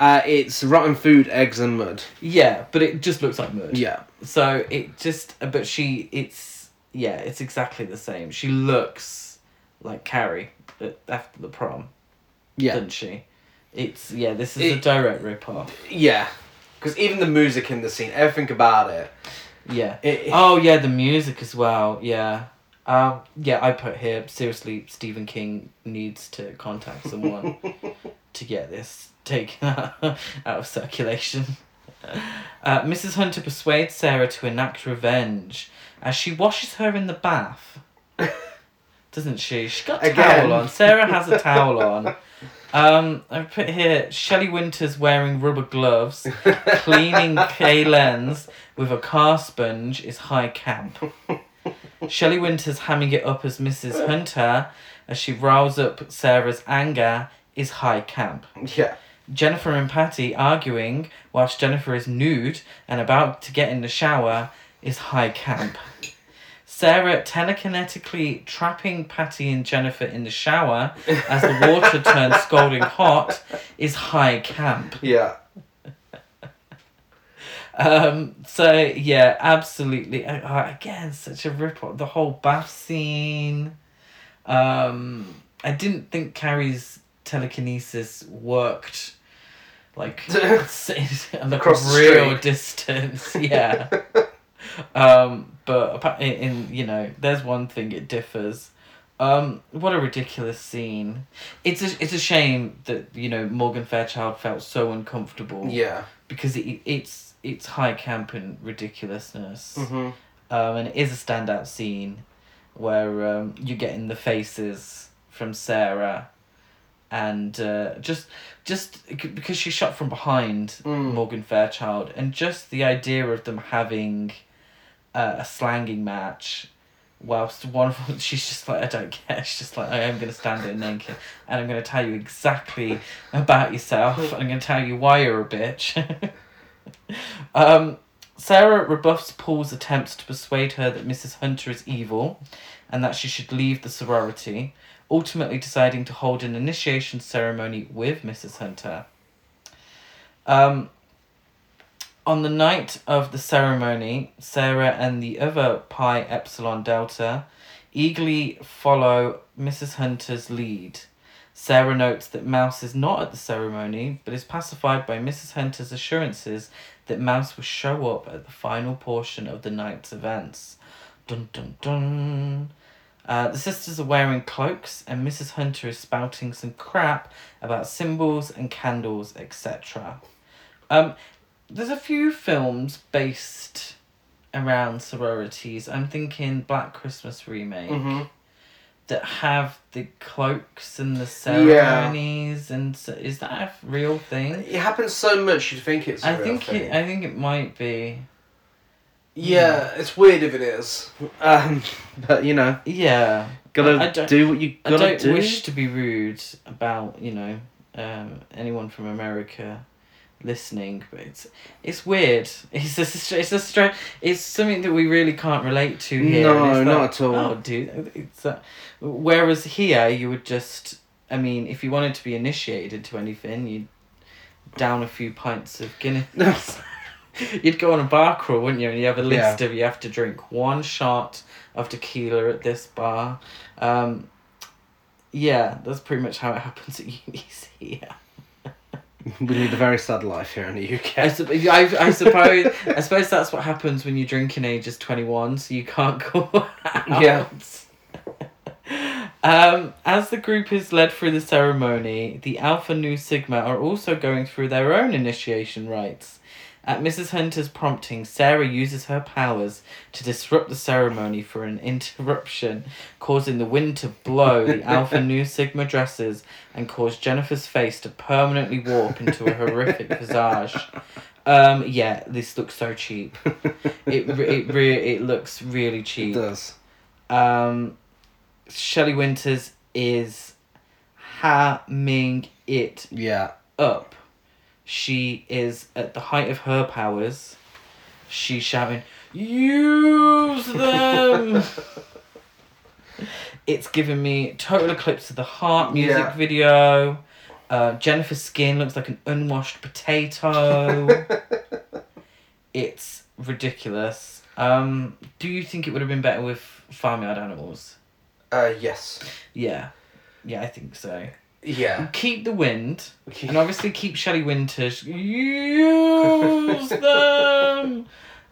Uh, it's rotten food, eggs, and mud. Yeah, but it just looks like mud. Yeah. So it just, but she, it's yeah, it's exactly the same. She looks like Carrie at- after the prom, Yeah. doesn't she? It's yeah, this is a direct rip off. Yeah. Because even the music in the scene, everything about it. Yeah. it Oh yeah, the music as well. Yeah. Um. Yeah, I put here. Seriously, Stephen King needs to contact someone to get this taken out, of circulation. Uh, Mrs. Hunter persuades Sarah to enact revenge as she washes her in the bath. Doesn't she? She's got a Again. towel on. Sarah has a towel on. Um, I put here Shelley Winters wearing rubber gloves, cleaning Kay Lenz with a car sponge is high camp. Shelley Winters hamming it up as Mrs. Hunter as she riles up Sarah's anger is high camp. Yeah. Jennifer and Patty arguing whilst Jennifer is nude and about to get in the shower is high camp. Sarah telekinetically trapping Patty and Jennifer in the shower as the water turns scalding hot is high camp. Yeah. Um, so yeah, absolutely. Uh, again, such a rip off. The whole bath scene. Um, I didn't think Carrie's telekinesis worked like like Across a real distance. Yeah. Um, but in, in you know, there's one thing it differs. Um, what a ridiculous scene! It's a it's a shame that you know Morgan Fairchild felt so uncomfortable Yeah. because it, it's it's high camp and ridiculousness, Mm-hmm. um, and it is a standout scene where um, you're getting the faces from Sarah, and uh, just just because she shot from behind Mm. Morgan Fairchild, and just the idea of them having uh, a slanging match. Whilst one of them, she's just like, I don't care. She's just like, I am going to stand there naked and I'm going to tell you exactly about yourself. and I'm going to tell you why you're a bitch. um, Sarah rebuffs Paul's attempts to persuade her that Mrs. Hunter is evil and that she should leave the sorority, ultimately deciding to hold an initiation ceremony with Mrs. Hunter. Um, on the night of the ceremony, Sarah and the other Pi Epsilon Delta eagerly follow Mrs. Hunter's lead. Sarah notes that Mouse is not at the ceremony, but is pacified by Mrs. Hunter's assurances that Mouse will show up at the final portion of the night's events. Dun dun dun. Uh, the sisters are wearing cloaks, and Mrs. Hunter is spouting some crap about symbols and candles, etc. Um, there's a few films based around sororities. I'm thinking Black Christmas remake Mm-hmm. that have the cloaks and the ceremonies and so, is that a real thing? It happens so much you'd think it's. a I real think thing. it, I think it might be. Yeah, it's weird if it is. Um, but you know, Yeah. gotta I do what you gotta don't do. wish to be rude about you know um, anyone from America listening, but it's it's weird. It's just it's a stra- It's something that we really can't relate to here. No, not like, at all. Oh, dude, it's uh, whereas here you would just. I mean, if you wanted to be initiated into anything, you'd down a few pints of Guinness. You'd go on a bar crawl, wouldn't you? And you have a list of you have to drink one shot of tequila at this bar. Um, yeah, that's pretty much how it happens at unis here. we lead a very sad life here in the UK. I, sup- I, I suppose I suppose that's what happens when your drinking age is twenty one, so you can't go out. Yeah. Um, as the group is led through the ceremony, the Alpha Nu Sigma are also going through their own initiation rites. At Mrs. Hunter's prompting, Sarah uses her powers to disrupt the ceremony for an interruption, causing the wind to blow the Alpha Nu Sigma dresses and cause Jennifer's face to permanently warp into a horrific visage. Um, yeah, this looks so cheap. It re- it re- it looks really cheap. It does. Um, Shelley Winters is hamming it Yeah. up. She is at the height of her powers. She's shouting, "Use them!" it's giving me total eclipse of the heart music Yeah. video. Uh, Jennifer's skin looks like an unwashed potato. it's ridiculous. Um, do you think it would have been better with farmyard animals? Uh, yes. Yeah, yeah, I think so. Yeah. Keep the wind, and obviously keep Shelley Winters. Use them.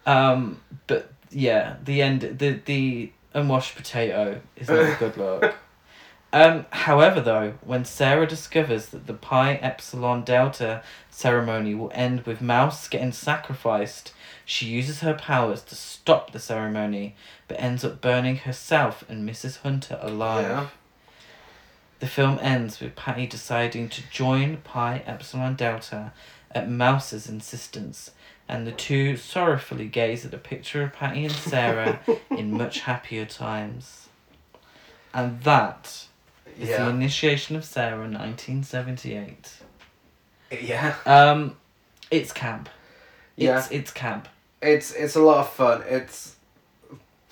Um, but yeah, the end, the the unwashed potato is not a good look. Um, however, though, when Sarah discovers that the Pi Epsilon Delta ceremony will end with Mouse getting sacrificed, she uses her powers to stop the ceremony, but ends up burning herself and Mrs. Hunter alive. Yeah. The film ends with Patty deciding to join Pi Epsilon Delta at Mouse's insistence, and the two sorrowfully gaze at a picture of Patty and Sarah in much happier times. And that is the initiation of Sarah, 1978. Yeah. Um, it's camp. Yeah. It's, it's camp. It's it's a lot of fun. It's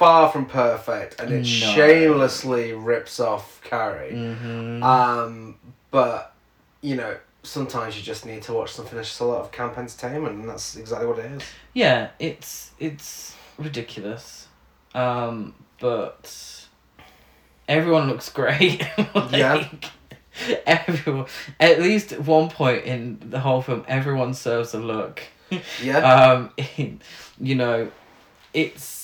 far from perfect, and it No. shamelessly rips off Carrie. Mm-hmm. Um, but you know, sometimes you just need to watch something that's just a lot of camp entertainment, and that's exactly what it is. Yeah, it's it's ridiculous, um, but everyone looks great. Yeah. Everyone, at least at one point in the whole film, everyone serves a look. Yeah. Um, you know, it's.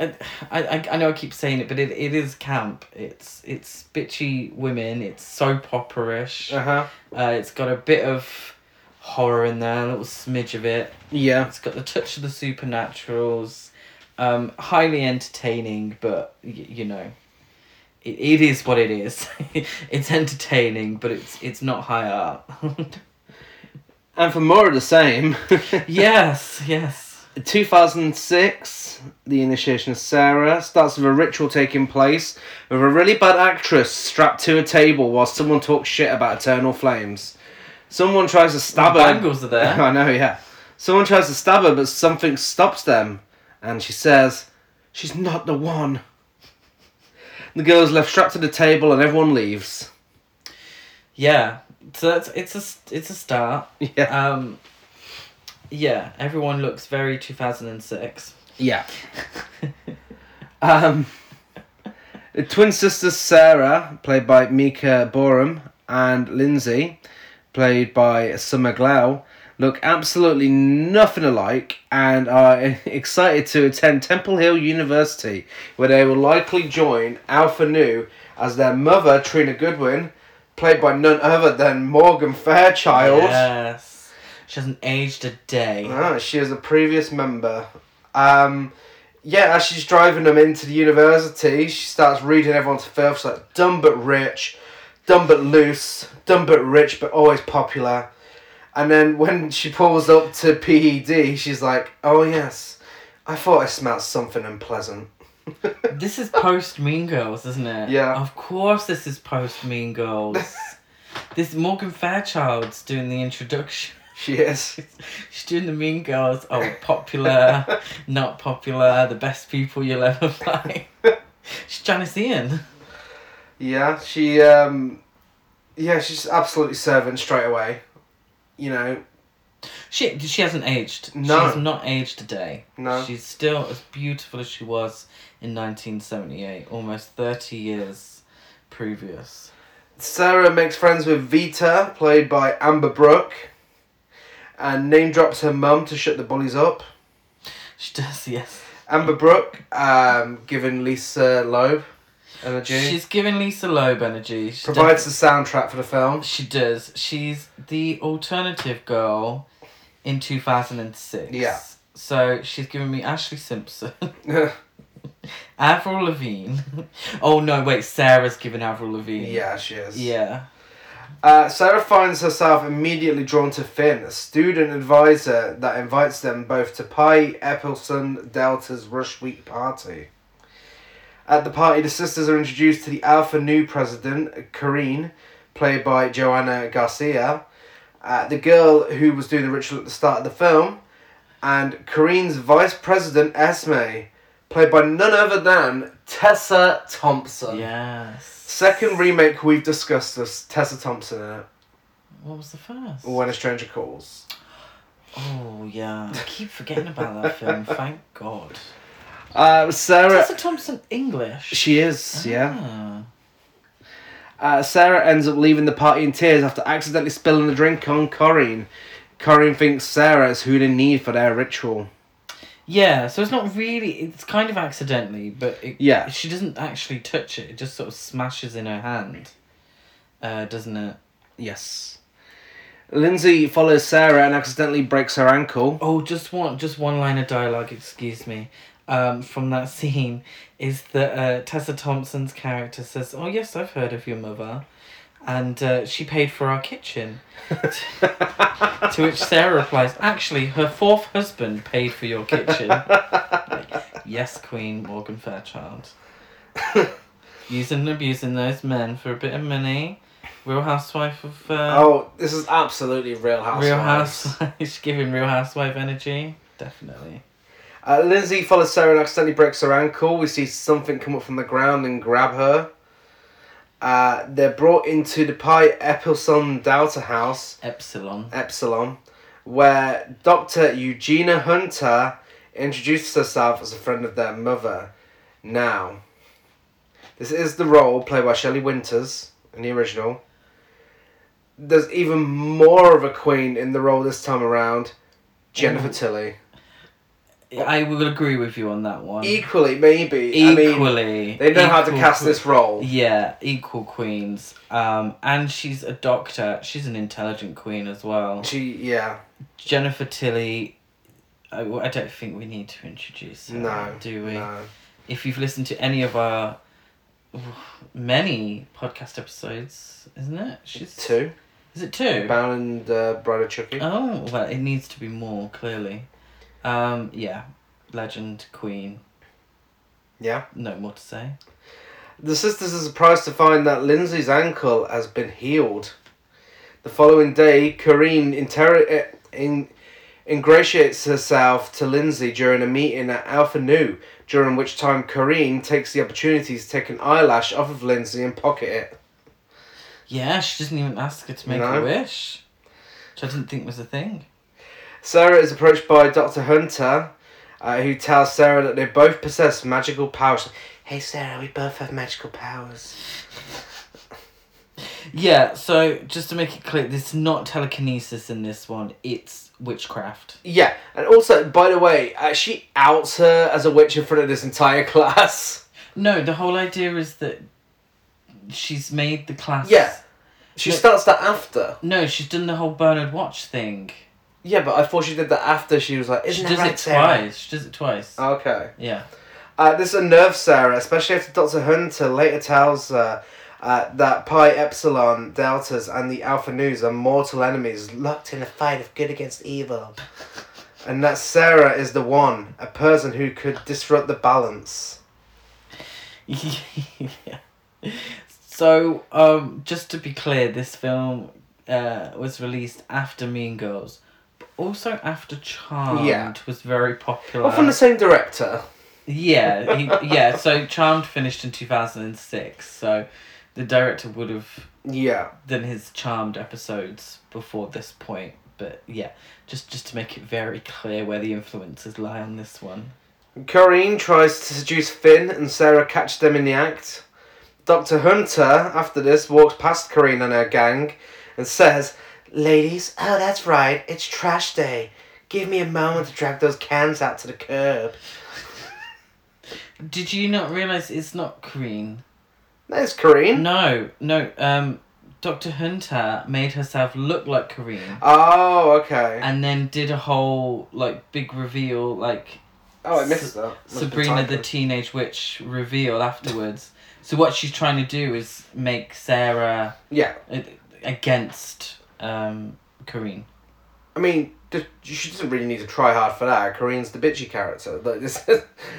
I, I, I know I keep saying it, but it, it is camp. It's it's bitchy women. It's soap opera-ish. Uh huh. Uh, it's got a bit of horror in there, a little smidge of it. Yeah. It's got the touch of the supernaturals. Um, highly entertaining, but y- you know, it, it is what it is. it's entertaining, but it's it's not high art. And for more of the same, yes, yes. 2006, the initiation of Sarah starts with a ritual taking place with a really bad actress strapped to a table while someone talks shit about eternal flames. Someone tries to stab her. Bangles are there. I know, yeah. Someone tries to stab her, but something stops them, and she says, "She's not the one." The girl is left strapped to the table, and everyone leaves. Yeah. So that's it's a it's a start. Yeah, Um, yeah. Everyone looks very two thousand and six. yeah. Um, the twin sisters Sarah, played by Mika Boorem, and Lindsay, played by Summer Glau, look absolutely nothing alike and are excited to attend Temple Hill University, where they will likely join Alpha Nu as their mother, Trina Goodwin, played by none other than Morgan Fairchild. Yes. She hasn't aged a day. Ah, she is a previous member. Um, yeah, as she's driving them into the university, she starts reading everyone's filth. She's like, dumb but rich, dumb but loose, dumb but rich, but always popular. And then when she pulls up to PED, she's like, oh yes, I thought I smelled something unpleasant. This is post Mean Girls, isn't it? Yeah. Of course, this is post Mean Girls. this Morgan Fairchild's doing the introduction. She is. She's doing the Mean Girls. Oh, popular, not popular, the best people you'll ever find. She's Janis Ian. Yeah, she, um, yeah, she's absolutely serving straight away. You know, She she hasn't aged. No. She's not aged a day. No. She's still as beautiful as she was in 1978, almost 30 years previous. Sarah makes friends with Vita, played by Amber Brooke, and name drops her mum to shut the bullies up. She does, yes. Amber Brooke, um, giving Lisa Loeb energy, She's giving Lisa Loeb energy. She provides the soundtrack for the film. She does. She's the alternative girl in 2006. Yeah. So she's giving me Ashlee Simpson, Avril Lavigne. oh no, wait, Sarah's giving Avril Lavigne. yeah, she is. Yeah. Uh, Sarah finds herself immediately drawn to Finn, a student advisor that invites them both to Pi Epsilon Delta's Rush Week party. At the party, the sisters are introduced to the Alpha Nu president, Karine, played by Joanna Garcia, uh, the girl who was doing the ritual at the start of the film, and Karine's vice president, Esme, played by none other than Tessa Thompson. Yes. Second remake we've discussed this Tessa Thompson in it. What was the first? When a Stranger Calls. Oh yeah, I keep forgetting about that film. Thank God. Uh, Sarah. Tessa Thompson English. She is, yeah. Ah. Uh, Sarah ends up leaving the party in tears after accidentally spilling a drink on Corinne. Corinne thinks Sarah is who they need for their ritual. Yeah, so it's not really. It's kind of accidentally, but it, Yeah. she doesn't actually touch it. It just sort of smashes in her hand. uh, doesn't it? Yes. Lindsay follows Sarah and accidentally breaks her ankle. Oh, just one, just one line of dialogue. Excuse me. Um, from that scene is that uh, Tessa Thompson's character says, "Oh yes, I've heard of your mother," and uh, she paid for our kitchen. to which Sarah replies, "Actually, her fourth husband paid for your kitchen." Like, yes, Queen Morgan Fairchild. Using and abusing those men for a bit of money. Real Housewife of. Uh, oh, this is absolutely Real Housewives. Real Housewife. She's giving Real Housewife energy. Definitely. Uh, Lindsay follows Sarah and accidentally breaks her ankle. We see something come up from the ground and grab her. Uh, they're brought into the Pi Epsilon Delta house, Epsilon. Epsilon, where Dr. Eugenia Hunter introduces herself as a friend of their mother. Now, this is the role played by Shelley Winters in the original. There's even more of a queen in the role this time around, Jennifer Ooh. Tilly. I will agree with you on that one. Equally, maybe. I mean, Equally. they know how to cast this role. Yeah, equal queens. Um, and she's a doctor. She's an intelligent queen as well. She, yeah, Jennifer Tilly. I, I don't think we need to introduce her, no, do we? No. If you've listened to any of our many podcast episodes, isn't it? She's Two, Is it two? Bound and uh, Bride of Chucky. Oh well, it needs to be more clearly. Um, yeah, legend, queen. Yeah. No more to say. The sisters are surprised to find that Lindsay's ankle has been healed. The following day, Corrine inter- eh, in- ingratiates herself to Lindsay during a meeting at Alpha Nu, during which time Corrine takes the opportunity to take an eyelash off of Lindsay and pocket it. Yeah, she doesn't even ask her to make No. a wish, which I didn't think was a thing. Sarah is approached by Dr. Hunter, uh, who tells Sarah that they both possess magical powers. Hey Sarah, we both have magical powers. Yeah, so just to make it clear, there's not telekinesis in this one. It's witchcraft. Yeah, and also, by the way, uh, she outs her as a witch in front of this entire class. No, the whole idea is that she's made the class. Yeah. She No. starts that after. No, she's done the whole Bernard Watch thing. Yeah, but I thought she did that after she was like, Isn't she does right, it Sarah?" twice. She does it twice. Okay. yeah. Uh, this unnerves Sarah, especially after Dr. Hunter later tells her uh, that Pi Epsilon Deltas and the Alpha News are mortal enemies locked in a fight of good against evil. And that Sarah is the one, a person who could disrupt the balance. yeah. So, um, just to be clear, this film uh, was released after Mean Girls, also after Charmed Yeah. was very popular. Well, from the same director. Yeah, he, yeah. So Charmed finished in two thousand and six. So the director would have Yeah. done his Charmed episodes before this point. But yeah, just just to make it very clear where the influences lie on this one. Corrine tries to seduce Finn and Sarah catch them in the act. Dr. Hunter, after this, walks past Corrine and her gang and says, Ladies, oh, that's right, it's trash day. Give me a moment to drag those cans out to the curb. Did you not realize it's not Corrine? That's Corrine. No, no. Um, Doctor Hunter made herself look like Corrine, Oh, okay. and then did a whole like big reveal, like Oh, I missed that. Must Sabrina the. Teenage Witch reveal afterwards. so what she's trying to do is make Sarah Yeah. against um, Corrine. I mean, she doesn't really need to try hard for that. Corrine's the bitchy character. Like, this,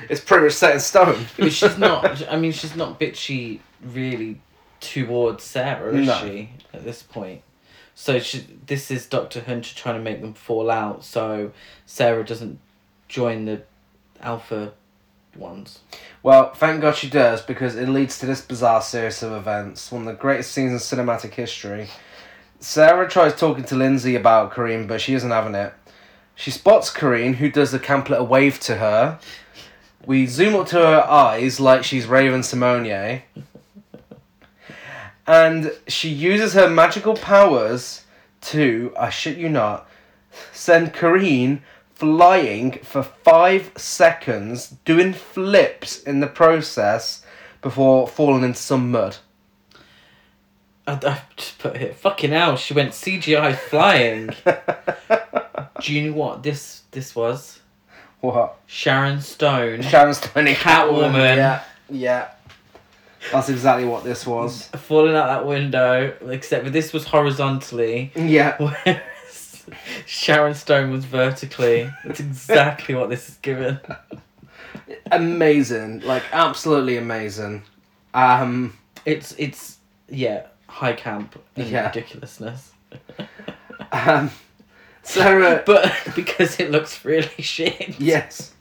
it's pretty much set in stone. But she's not. I mean, she's not bitchy really towards Sarah, is No. she? At this point, so she, this is Doctor Hunter trying to make them fall out, so Sarah doesn't join the alpha ones. Well, thank God she does because it leads to this bizarre series of events, one of the greatest scenes in cinematic history. Sarah tries talking to Lindsay about Kareem, but she isn't having it. She spots Kareem, who does the camp wave to her. We zoom up to her eyes like she's Raven-Symoné. And she uses her magical powers to, I shit you not, send Kareem flying for five seconds, doing flips in the process before falling into some mud. I, I just put here. Fucking hell, she went CGI flying. Do you know what this this was? what? Sharon Stone Sharon Stone Catwoman. Catwoman. Yeah, yeah. That's exactly what this was. falling out that window, except for this was horizontally, Yeah. whereas Sharon Stone was vertically. That's exactly what this is given. Amazing. Like, absolutely amazing. Um, It's it's yeah, high camp and Yeah. ridiculousness. um, Sarah. But because it looks really shit. Yes.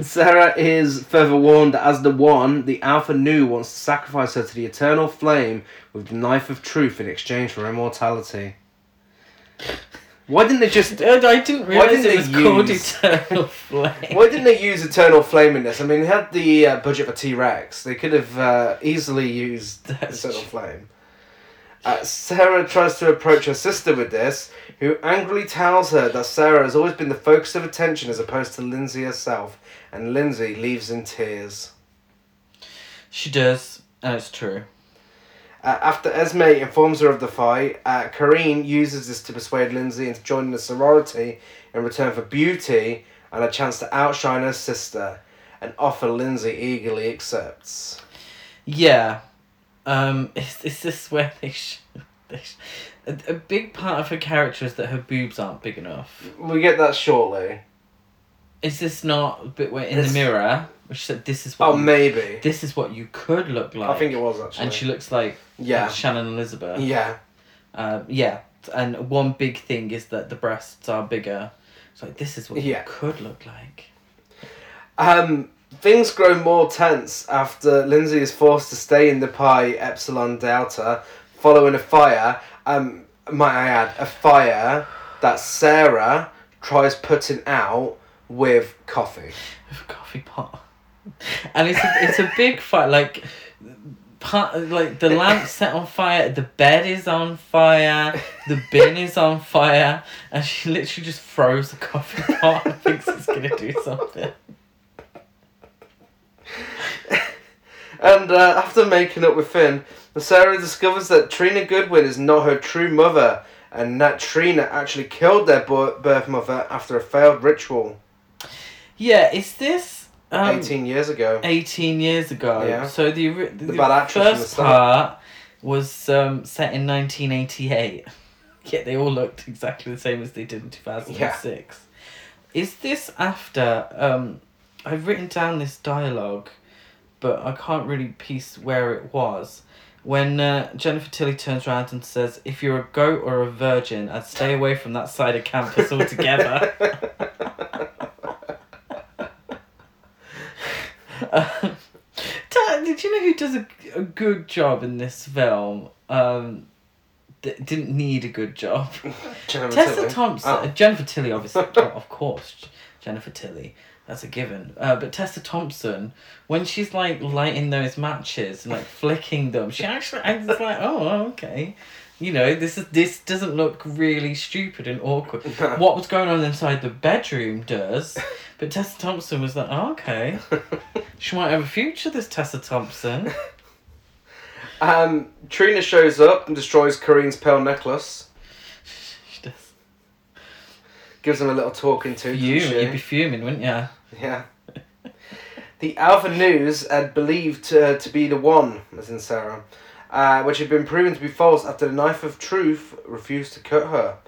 Sarah is further warned that as the one, the Alpha Nu wants to sacrifice her to the eternal flame with the knife of truth in exchange for immortality. Why didn't they just I didn't Why realise didn't it was they called use- Eternal Flame. Why didn't they use Eternal Flame in this? I mean, they had the uh, budget for T Rex. They could have uh, easily used That's Eternal true. Flame. Uh, Sarah tries to approach her sister with this, who angrily tells her that Sarah has always been the focus of attention as opposed to Lindsay herself, and Lindsay leaves in tears. She does, and it's true. Uh, after Esme informs her of the fight, uh, Karine uses this to persuade Lindsay into joining the sorority in return for beauty and a chance to outshine her sister, an offer Lindsay eagerly accepts. Yeah. Um, is, is this where they, sh- they sh- a, a big part of her character is that her boobs aren't big enough. We get that shortly. Is this not a bit where in the mirror, which said this is what Oh, you- maybe. this is what you could look like? I think it was actually. and she looks like Yeah. uh, Shannon Elizabeth. Yeah. Um, yeah, and one big thing is that the breasts are bigger. It's like this is what Yeah. you could look like. Um, things grow more tense after Lindsay is forced to stay in the Pi Epsilon Delta following a fire. Um, might I add, a fire that Sarah tries putting out with coffee. With coffee pot. And it's a, it's a big fight. Like part like the lamp's set on fire, the bed is on fire, the bin is on fire, and she literally just throws the coffee pot and thinks it's gonna do something. And uh, after making up with Finn, Sarah discovers that Trina Goodwin is not her true mother, and that Trina actually killed their birth mother after a failed ritual Yeah, is this um, 18 years ago. 18 years ago? Yeah. So the, ori- the, bad actress the first start. part was um, set in 1988. Yet they all looked exactly the same as they did in 2006. Is this after? Um, I've written down this dialogue, but I can't really piece where it was. When uh, Jennifer Tilly turns around and says, "If you're a goat or a virgin, I'd stay away from that side of campus altogether." Um, did you know who does a, a good job in this film? Um, that didn't need a good job. Jennifer Tessa Tilly. Thompson, Oh. Jennifer Tilly, obviously, oh, of course, Jennifer Tilly. That's a given. Uh, but Tessa Thompson, when she's like lighting those matches and like flicking them, she actually acts like, oh, okay. You know, this is this doesn't look really stupid and awkward. What was going on inside the bedroom does, but Tessa Thompson was like, oh, okay. She might have a future, this Tessa Thompson. Um, Trina shows up and destroys Kareen's pearl necklace. She does. Gives him a little talking to. You, you'd be fuming, wouldn't you? Yeah. The Alpha News had believed uh, to be the one, as in Sarah, uh, which had been proven to be false after the knife of truth refused to cut her.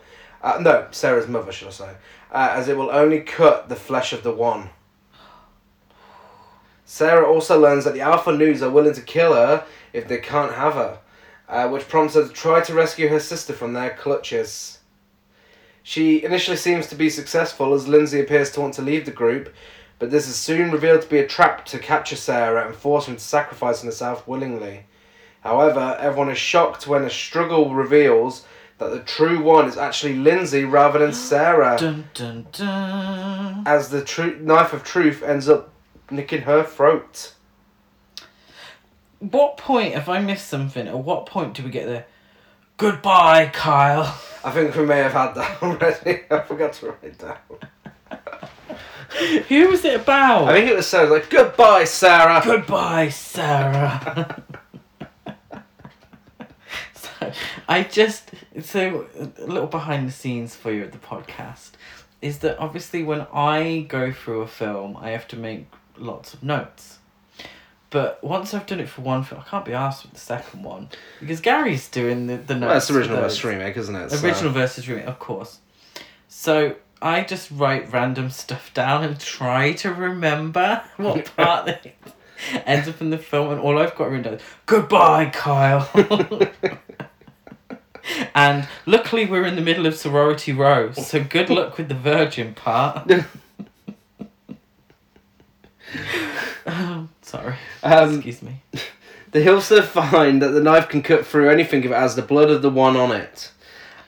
Uh, no, Sarah's mother, should I say, uh, as it will only cut the flesh of the one. Sarah also learns that the Alpha News are willing to kill her if they can't have her, uh, which prompts her to try to rescue her sister from their clutches. She initially seems to be successful as Lindsay appears to want to leave the group, but this is soon revealed to be a trap to capture Sarah and force her into sacrificing herself willingly. However, everyone is shocked when a struggle reveals that the true one is actually Lindsay rather than Sarah, Dun dun dun. as the tru- knife of truth ends up nicking her throat. What point have I missed something? At what point do we get the goodbye, Kyle? I think we may have had that already. I forgot to write it down. Who was it about? I think it was Sarah, like, goodbye, Sarah! goodbye, Sarah. I just so a little behind the scenes for you at the podcast is that obviously when I go through a film, I have to make lots of notes. But once I've done it for one film, I can't be asked with the second one because Gary's doing the the notes. Well, that's original versus remake, isn't it? So- Original versus remake, of course. So I just write random stuff down and try to remember what part that ends up in the film, and all I've got written down is "Goodbye, Kyle." And luckily, we're in the middle of sorority row, so good luck with the virgin part. Um, sorry. Um, Excuse me. They also find that the knife can cut through anything if it has the blood of the one on it.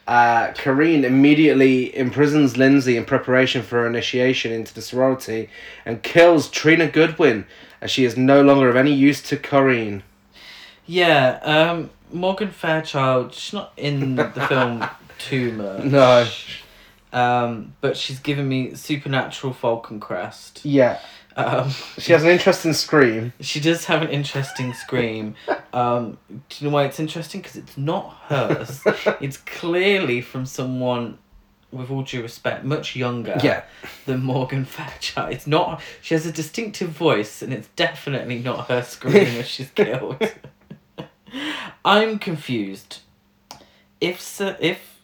Uh, Corinne immediately imprisons Lindsay in preparation for her initiation into the sorority and kills Trina Goodwin as she is no longer of any use to Corrine. Yeah, um, Morgan Fairchild. She's not in the film too much. No. Um, but she's given me Supernatural Falcon Crest. Yeah, Um, she has an interesting scream. she does have an interesting scream. Um, do you know why it's interesting? Because it's not hers. it's clearly from someone, with all due respect, much younger Yeah, than Morgan Fairchild. It's not. She has a distinctive voice, and it's definitely not her screaming as she's killed. I'm confused. If if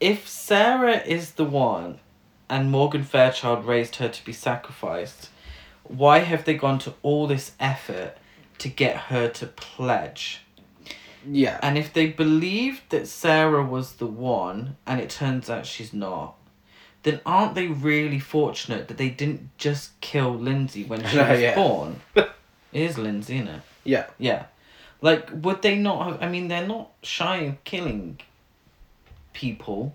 if Sarah is the one, and Morgan Fairchild raised her to be sacrificed, why have they gone to all this effort to get her to pledge? yeah, And if they believed that Sarah was the one, and it turns out she's not, then aren't they really fortunate that they didn't just kill Lindsay when she No, was yeah. born? it is Lindsay, isn't it? yeah. Yeah. Like, would they not have. I mean, they're not shy of killing people.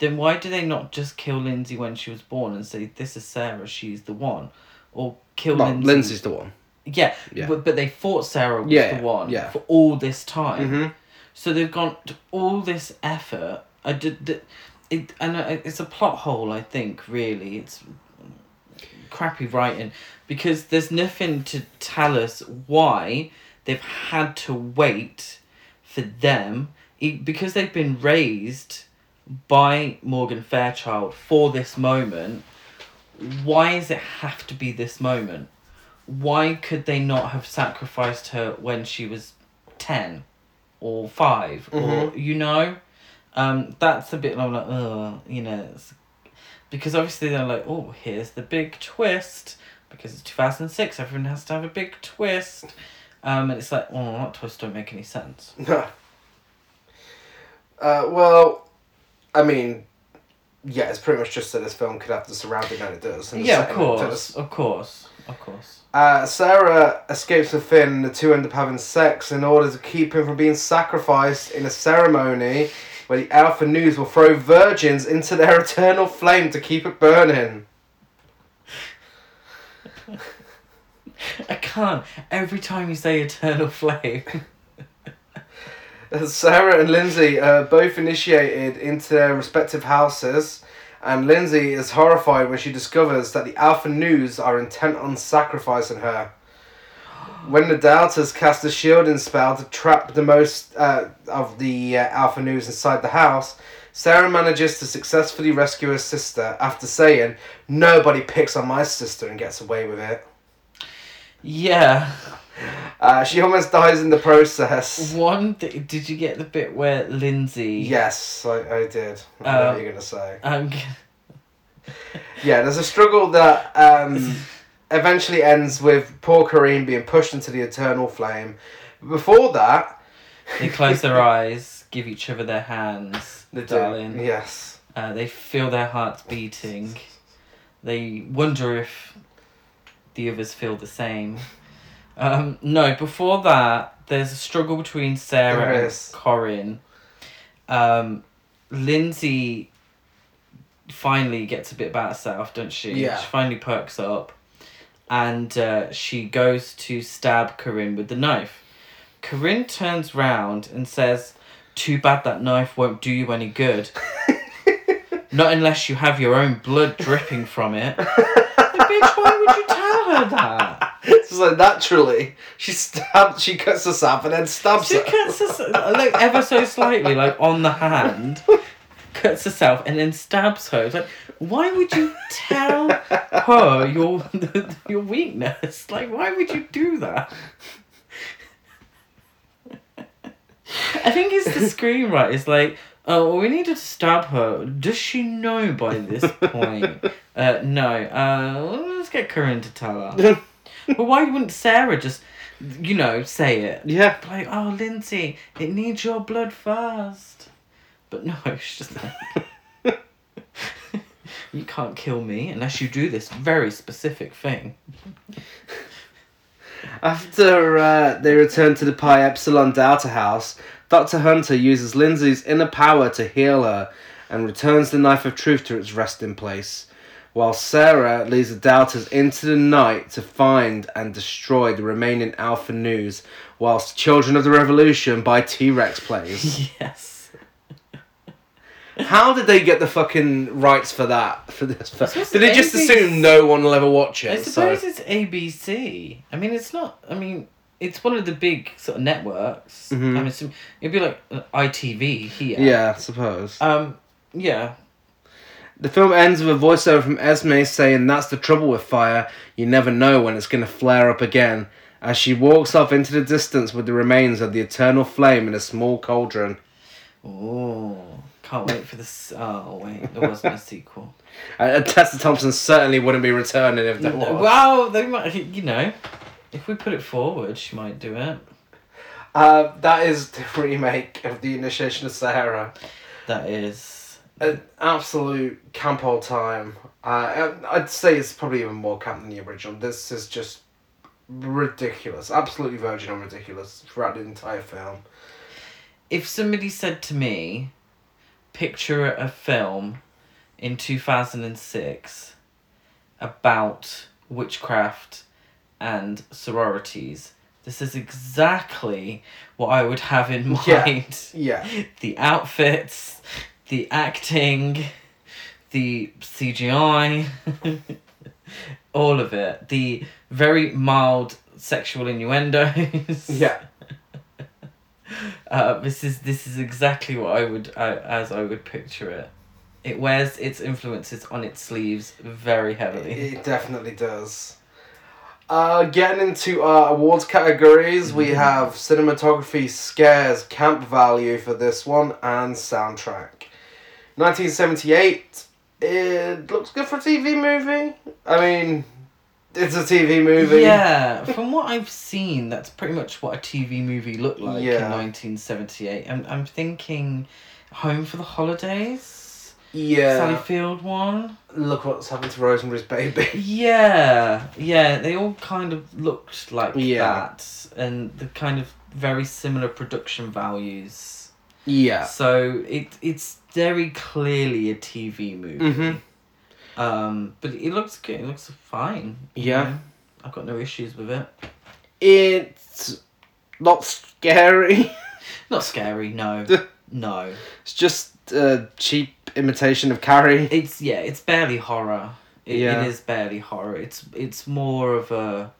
Then why do they not just kill Lindsay when she was born and say, this is Sarah, she's the one? Or kill Well, Lindsay. Lindsay's the one. Yeah, Yeah. But, but they thought Sarah was Yeah, the one yeah. for all this time. Mm-hmm. So they've gone to all this effort. I did, did it, and it's a plot hole. I think really, it's crappy writing because there's nothing to tell us why they've had to wait for them because they've been raised by Morgan Fairchild for this moment. Why does it have to be this moment? Why could they not have sacrificed her when she was ten? or 5 or you know um that's a bit I'm like oh you know it's, because obviously they're like oh here's the big twist because it's 2006 everyone has to have a big twist um and it's like oh that twist don't make any sense No. Uh, well, I mean, yeah, it's pretty much just that this film could have the surrounding and it does. and yeah of course of course of course Uh, Sarah escapes with Finn and the two end up having sex in order to keep him from being sacrificed in a ceremony where the Alpha Nus will throw virgins into their eternal flame to keep it burning. i can't every time you say eternal flame Sarah and Lindsay are both initiated into their respective houses, and Lindsay is horrified when she discovers that the Alpha Nus are intent on sacrificing her. When the Doubters cast a shielding spell to trap the most uh, of the uh, Alpha Nus inside the house, Sarah manages to successfully rescue her sister after saying, Nobody picks on my sister and gets away with it. Yeah Uh, she almost dies in the process. one th- did you get the bit where lindsay Yes, I, I did. I know what you're going to say. um Yeah, there's a struggle that um, eventually ends with poor Corinne being pushed into the eternal flame. Before that, They close their eyes, give each other their hands, they do. darling. Yes. Uh, they feel their hearts beating. They wonder if the others feel the same. Um, no, before that, there's a struggle between Sarah There and is. Corinne. Um, Lindsay finally gets a bit about herself, doesn't she? Yeah. She finally perks up. And uh, she goes to stab Corinne with the knife. Corinne turns round and says, Too bad that knife won't do you any good. Not unless you have your own blood dripping from it. Like, bitch, why would you tell her that? it's like naturally she stabs, she cuts herself and then stabs her. She her. cuts herself, like ever so slightly, like on the hand, cuts herself and then stabs her. It's like, why would you tell her your your weakness? Like, why would you do that? I think it's the screenwriter. It's like, oh, we need to stab her. Does she know by this point? uh, no. Uh, let's get Corinne to tell her. but why wouldn't Sarah just, you know, say it? yeah. Like, oh, Lindsay, it needs your blood first. But no, she's just like, you can't kill me unless you do this very specific thing. After uh, they return to the Pi Epsilon Delta house, Dr. Hunter uses Lindsay's inner power to heal her and returns the Knife of Truth to its resting place, while Sarah leads the doubters into the night to find and destroy the remaining Alpha Nus, whilst Children of the Revolution by T Rex plays. Yes. How did they get the fucking rights for that? For this? For, did they just ABC assume no one will ever watch I it? So suppose it's ABC. I mean, it's not, I mean, it's one of the big sort of networks. Mhm. I mean, it'd be like uh, ITV here. yeah, I suppose. Um, yeah. The film ends with a voiceover from Esme saying, That's the trouble with fire, you never know when it's going to flare up again, as she walks off into the distance with the remains of the eternal flame in a small cauldron. Oh, can't wait for this. Oh, wait, there wasn't a sequel. Uh, Tessa Thompson certainly wouldn't be returning if there was. Well, they might, you know, if we put it forward, she might do it. Uh, that is the remake of The Initiation of Sarah. That is. An absolute camp all time. Uh, I'd say it's probably even more camp than the original. This is just ridiculous. Absolutely virgin and ridiculous throughout the entire film. If somebody said to me, picture a film in 2006 about witchcraft and sororities, this is exactly what I would have in Yeah. mind. Yeah. the outfits, the acting, the CGI, all of it. The very mild sexual innuendos. Yeah. Uh, this is this is exactly what I would as I would picture it. It wears its influences on its sleeves very heavily. It definitely does. Uh, getting into our awards categories, we have cinematography, scares, camp value for this one, and soundtrack. 1978. It looks good for a TV movie. I mean, it's a TV movie. Yeah, from what I've seen, that's pretty much what a TV movie looked like Yeah. in 1978. I'm, I'm thinking Home for the Holidays? Yeah. Sally Field one? Look what's happened to Rosemary's Baby. Yeah, yeah, they all kind of looked like Yeah. that, and the kind of very similar production values. Yeah. So it it's very clearly a TV movie. Mm-hmm. Um, but it looks good. It looks fine. you Yeah. know. I've got no issues with it. It's not scary. Not scary. No. no. It's just a cheap imitation of Carrie. It's yeah. It's barely horror. It, Yeah. it is barely horror. It's it's more of a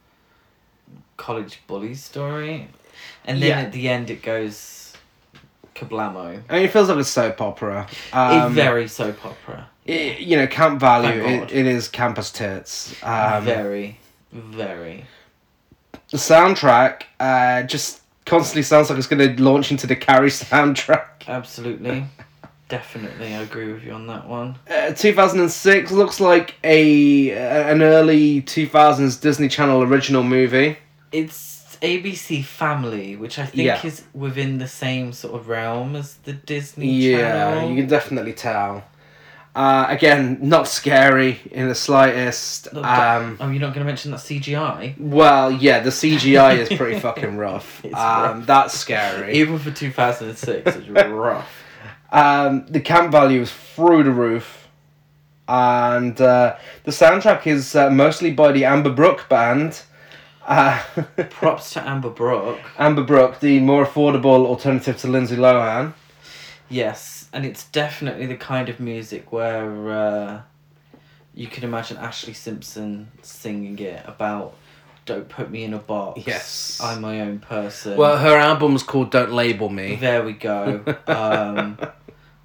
college bully story, and then Yeah. at the end it goes kablamo. I mean, it feels like a soap opera. Um, very soap opera. it- you know, camp value. It, it is campus tits. Um, very, very. the soundtrack uh, just constantly sounds like it's going to launch into the Carrie soundtrack. Absolutely. Definitely, I agree with you on that one. Uh, 2006 looks like a an early 2000s Disney Channel original movie. It's ABC Family, which I think Yeah. is within the same sort of realm as the Disney Channel. Yeah, Channel. you can definitely tell. Uh, again, not scary in the slightest. Look, Um, oh, you're not going to mention that CGI? well, yeah, the CGI is pretty fucking rough. Um, rough. That's scary. Even for 2006, it's rough. Um, the camp value is through the roof, and uh, the soundtrack is uh, mostly by the Amber Brook band. Uh, Props to Amber Brook. Amber Brook, the more affordable alternative to Lindsay Lohan. Yes, and it's definitely the kind of music where uh, you can imagine Ashlee Simpson singing it about don't put me in a box. Yes. I'm my own person. Well, her album's called "Don't Label Me." There we go. Um,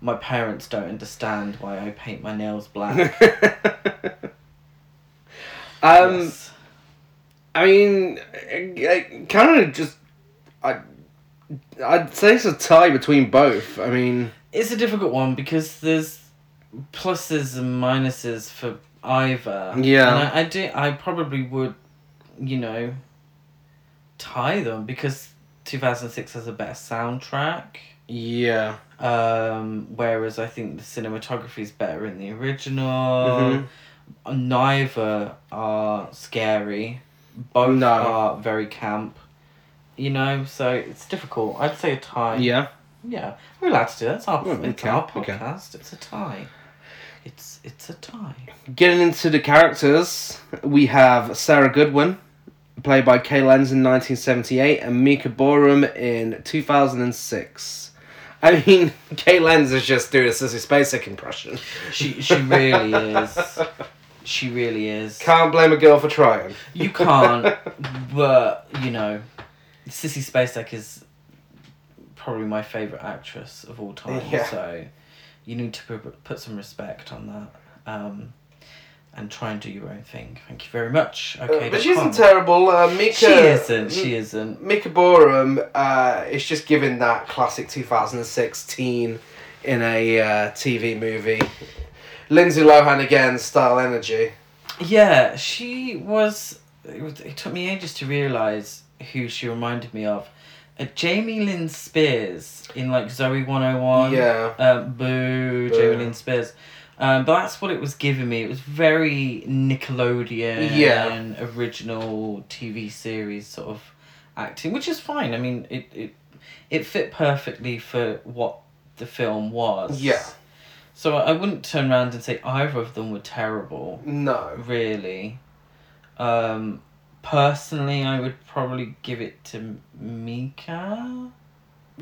my parents don't understand why I paint my nails black. um, Yes. I mean, kind of just, I, I'd say it's a tie between both. I mean, It's a difficult one because there's pluses and minuses for either. Yeah. And I, I do. I probably would, you know, tie them because 2006 has a better soundtrack. yeah, Um, whereas I think the cinematography is better in the original. Mhm. Neither are scary. Both No. are very camp. You know, so it's difficult. I'd say a tie. yeah. Yeah, we're allowed to do that. It's our, Well, it's can, our can. podcast. It's a tie. It's it's a tie. Getting into the characters, we have Sarah Goodwin, played by Kay Lenz in 1978, and Mika Boorem in 2006. I mean, Kay Lenz is just doing a Sissy Spacek impression. She she really is. She really is. Can't blame a girl for trying. You can't, but you know, Sissy Spacek is probably my favorite actress of all time. Yeah. So you need to put some respect on that. Um, and try and do your own thing. Thank you very much. Okay, Uh, but she isn't terrible. Uh, Mika, She isn't. She isn't. Mika Boorem uh, is just given that classic 2016 in a uh, TV movie. Lindsay Lohan again, style energy. Yeah, she was. It, was, it took me ages to realize who she reminded me of. Uh, Jamie Lynn Spears in like Zoey One Hundred One. Yeah. Um, boo, Boo. Jamie Lynn Spears. Um, but that's what it was giving me. It was very Nickelodeon Yeah. original TV series sort of acting, which is fine. I mean, it it it fit perfectly for what the film was. Yeah. So I wouldn't turn around and say either of them were terrible No. really. Um, personally, I would probably give it to Mika.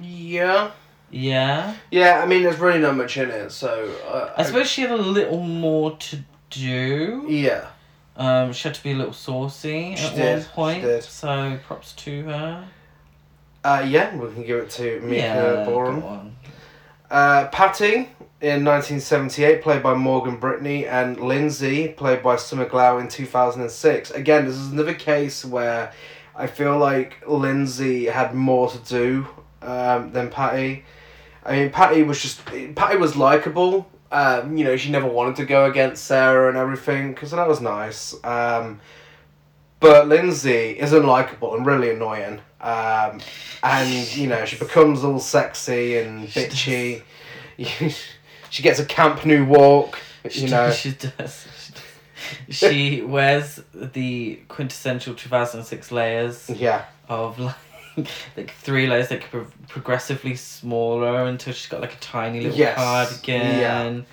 Yeah. Yeah, Yeah, I mean, there's really not much in it, so. Uh, I suppose she had a little more to do. Yeah. Um, she had to be a little saucy She at did, one she point. did. So props to her. Uh, yeah, we can give it to Mika yeah, Boorem. Uh, Patty in 1978, played by Morgan Brittany, and Lindsay, played by Summer Glau in 2006. Again, this is another case where I feel like Lindsay had more to do um, than Patty. I mean, Patty was just Patty was likable. Um, you know, she never wanted to go against Sarah and everything because that was nice. Um, but Lindsay is unlikable and really annoying. Um, and you know, she becomes all sexy and bitchy. she gets a camp new walk. She You does- know, she does. She, does. she wears the quintessential 2006 layers. yeah, of like like three layers that progressively smaller until she's got like a tiny little Yes. cardigan.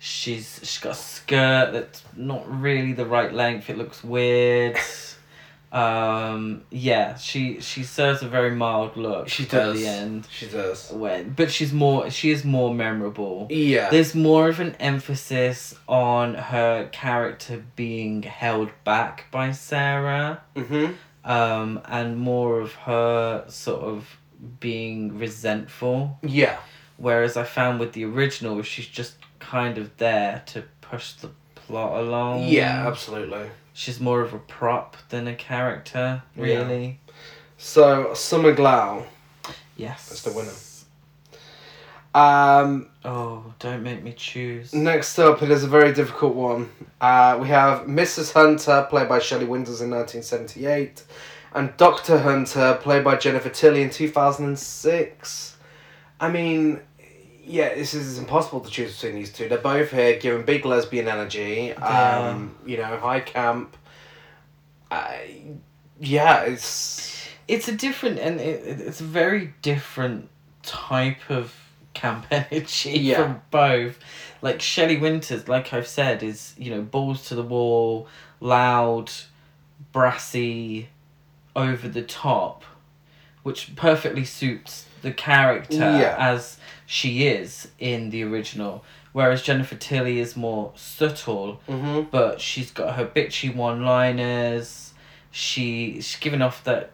She's she's got a skirt that's not really the right length. It looks weird. Um, yeah, she she serves a very mild look. she at the end She does. when, but she's more she is more memorable. Yeah. There's more of an emphasis on her character being held back by Sarah mm-hmm. um, and more of her sort of being resentful. Yeah. Whereas I found with the original, she's just kind of there to push the plot along. Yeah, absolutely. She's more of a prop than a character, Yeah. really. So Summer Glau. Yes. That's the winner. Um, Oh, don't make me choose. next up, it is a very difficult one. Uh, we have Mrs. Hunter, played by Shelley Winters in 1978, and Dr. Hunter, played by Jennifer Tilly in 2006. I mean, yeah, this is impossible to choose between these two. They're both here giving big lesbian energy. Um, you know, high camp. I, yeah, it's. It's a different, and it, it- it's a very different type of camp energy Yeah. from both. Like Shelley Winters, like I've said, is you know balls to the wall, loud, brassy, over the top, which perfectly suits the character Yeah. as she is in the original. Whereas Jennifer Tilly is more subtle, Mm-hmm. but she's got her bitchy one liners. She she's giving off that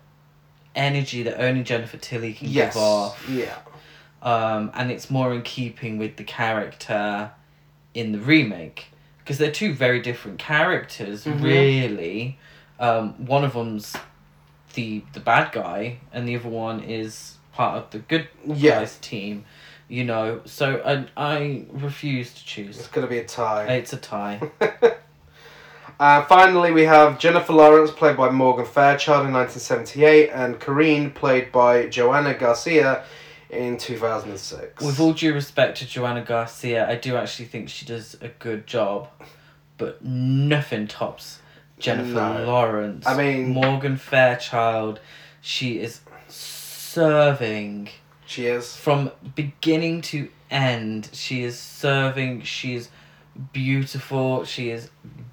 energy that only Jennifer Tilly can Yes. give off. Yeah. um, and it's more in keeping with the character in the remake because they're two very different characters Mhm. really um, one of them's the the bad guy and the other one is part of the good Yeah. guys team you know so I, I refuse to choose. It's gonna be a tie. it's a tie Uh, finally, we have Jennifer Lawrence, played by Morgan Fairchild in 1978, and Corrine, played by Joanna Garcia in 2006. with all due respect to Joanna Garcia I do actually think she does a good job but nothing tops Jennifer No. Lawrence. I mean- Morgan Fairchild. She is serving she is. from beginning to end. She is serving. She is beautiful. She is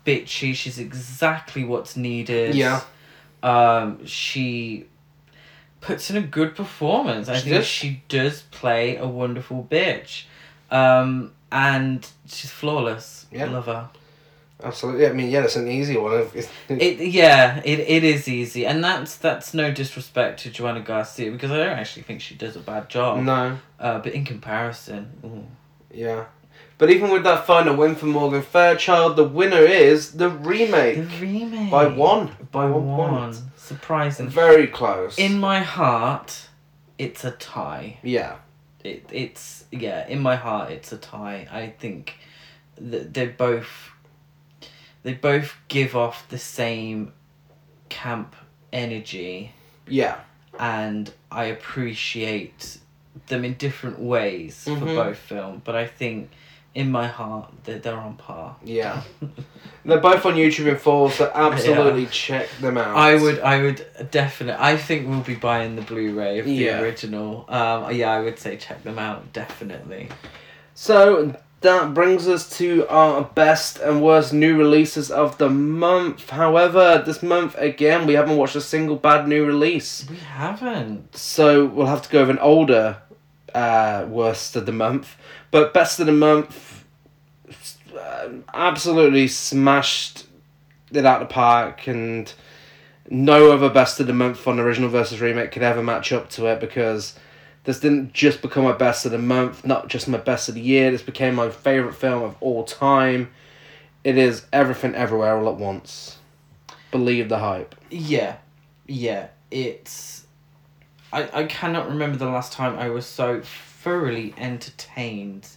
bitchy. She's exactly what's needed. Yeah. Um. She puts in a good performance. I She think does. she does play a wonderful bitch. Um. And she's flawless. Yeah. Love her. Absolutely. I mean, yeah, it's an easy one. It yeah, it, it is easy, and that's that's no disrespect to Joanna Garcia because I don't actually think she does a bad job. no. Uh, but in comparison, ooh. Yeah. But even with that final win for Morgan Fairchild, the winner is the remake. the remake by one. by one one, point. surprising. Very close. In my heart, it's a tie. yeah. It it's yeah. In my heart, it's a tie. I think that they're both they both give off the same camp energy. Yeah. and I appreciate them in different ways for Mhm. both film. But I think in my heart that they're on par. Yeah. They're both on YouTube in full, so absolutely check them out. I would, I would definitely. I think we'll be buying the Blu-ray of the Yeah. original. Um, yeah, I would say check them out definitely. So that brings us to our best and worst new releases of the month. However, this month again we haven't watched a single bad new release. We haven't. So we'll have to go with an older uh, worst of the month. But best of the month uh, absolutely smashed it out of the park and no other best of the month on original versus remake could ever match up to it because this didn't just become my best of the month, not just my best of the year. This became my favorite film of all time. It is everything everywhere all at once. Believe the hype. Yeah, yeah. It's. I I cannot remember the last time I was so thoroughly entertained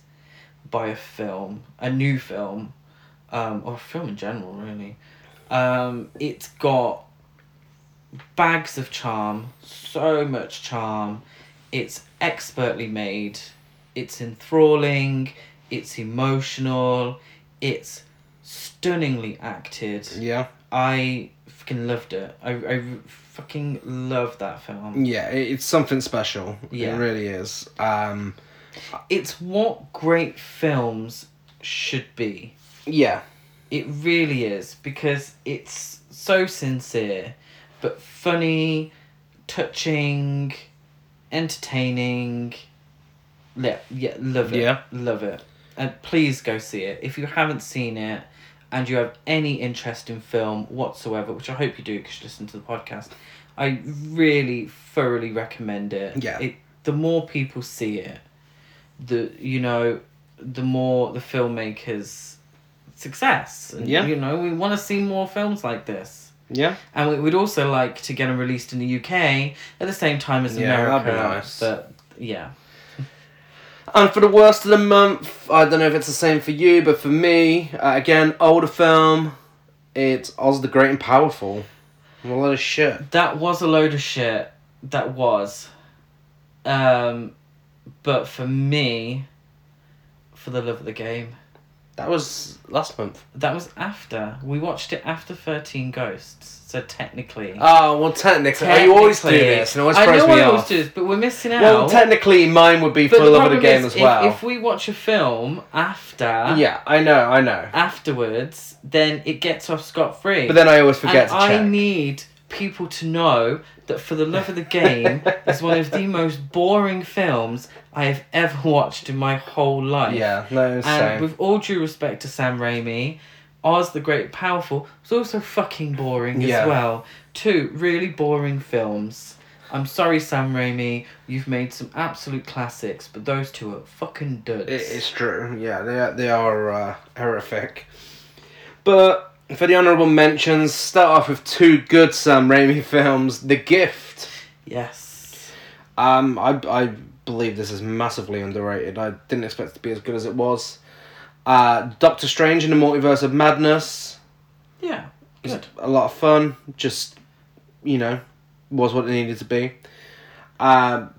by a film, a new film, um, or a film in general, really. Um, it's got bags of charm, so much charm. It's expertly made. It's enthralling. It's emotional. It's stunningly acted. Yeah. I fucking loved it. I, I fucking love that film. Yeah, it's something special. Yeah. It really is. Um, It's what great films should be. yeah. It really is because it's so sincere, but funny, touching, entertaining. Yeah, yeah, love it. Yeah. love it. And please go see it if you haven't seen it, and you have any interest in film whatsoever, which I hope you do because you listen to the podcast. I really thoroughly recommend it. Yeah. It the more people see it, the you know, the more the filmmakers success. And, Yeah. You know, we want to see more films like this. Yeah. And we would also like to get them released in the UK at the same time as Yeah, that'd America. be nice. But yeah. And for the worst of the month, I don't know if it's the same for you, but for me, uh, again, older film, it's Oz the Great and Powerful. A lot of shit. That was a load of shit. That was. Um but for me, for the love of the game, That was last month. that was after. We watched it after Thirteen Ghosts. So technically Oh, well, technically. oh, you always do this, and always I know I always do this, but we're missing out. Well, technically, mine would be But for the love of the game as well. If, we watch a film after, yeah, I know, I know. afterwards, then it gets off scot free. But then I always forget and to check. I need people to know that For the Love of the Game is one of the most boring films I have ever watched in my whole life. yeah, no, And same. with all due respect to Sam Raimi, Oz the Great and Powerful was also fucking boring Yeah. as well. Two really boring films. I'm sorry, Sam Raimi. You've made some absolute classics, but those two are fucking duds. It is true. Yeah, they are, they are uh, horrific. But for the honourable mentions, start off with two good Sam Raimi films. The Gift. Yes. Um, I, I believe this is massively underrated. I didn't expect it to be as good as it was. Uh, Doctor Strange in the Multiverse of Madness. Yeah. Good. a lot of fun. Just, you know, was what it needed to be. Um,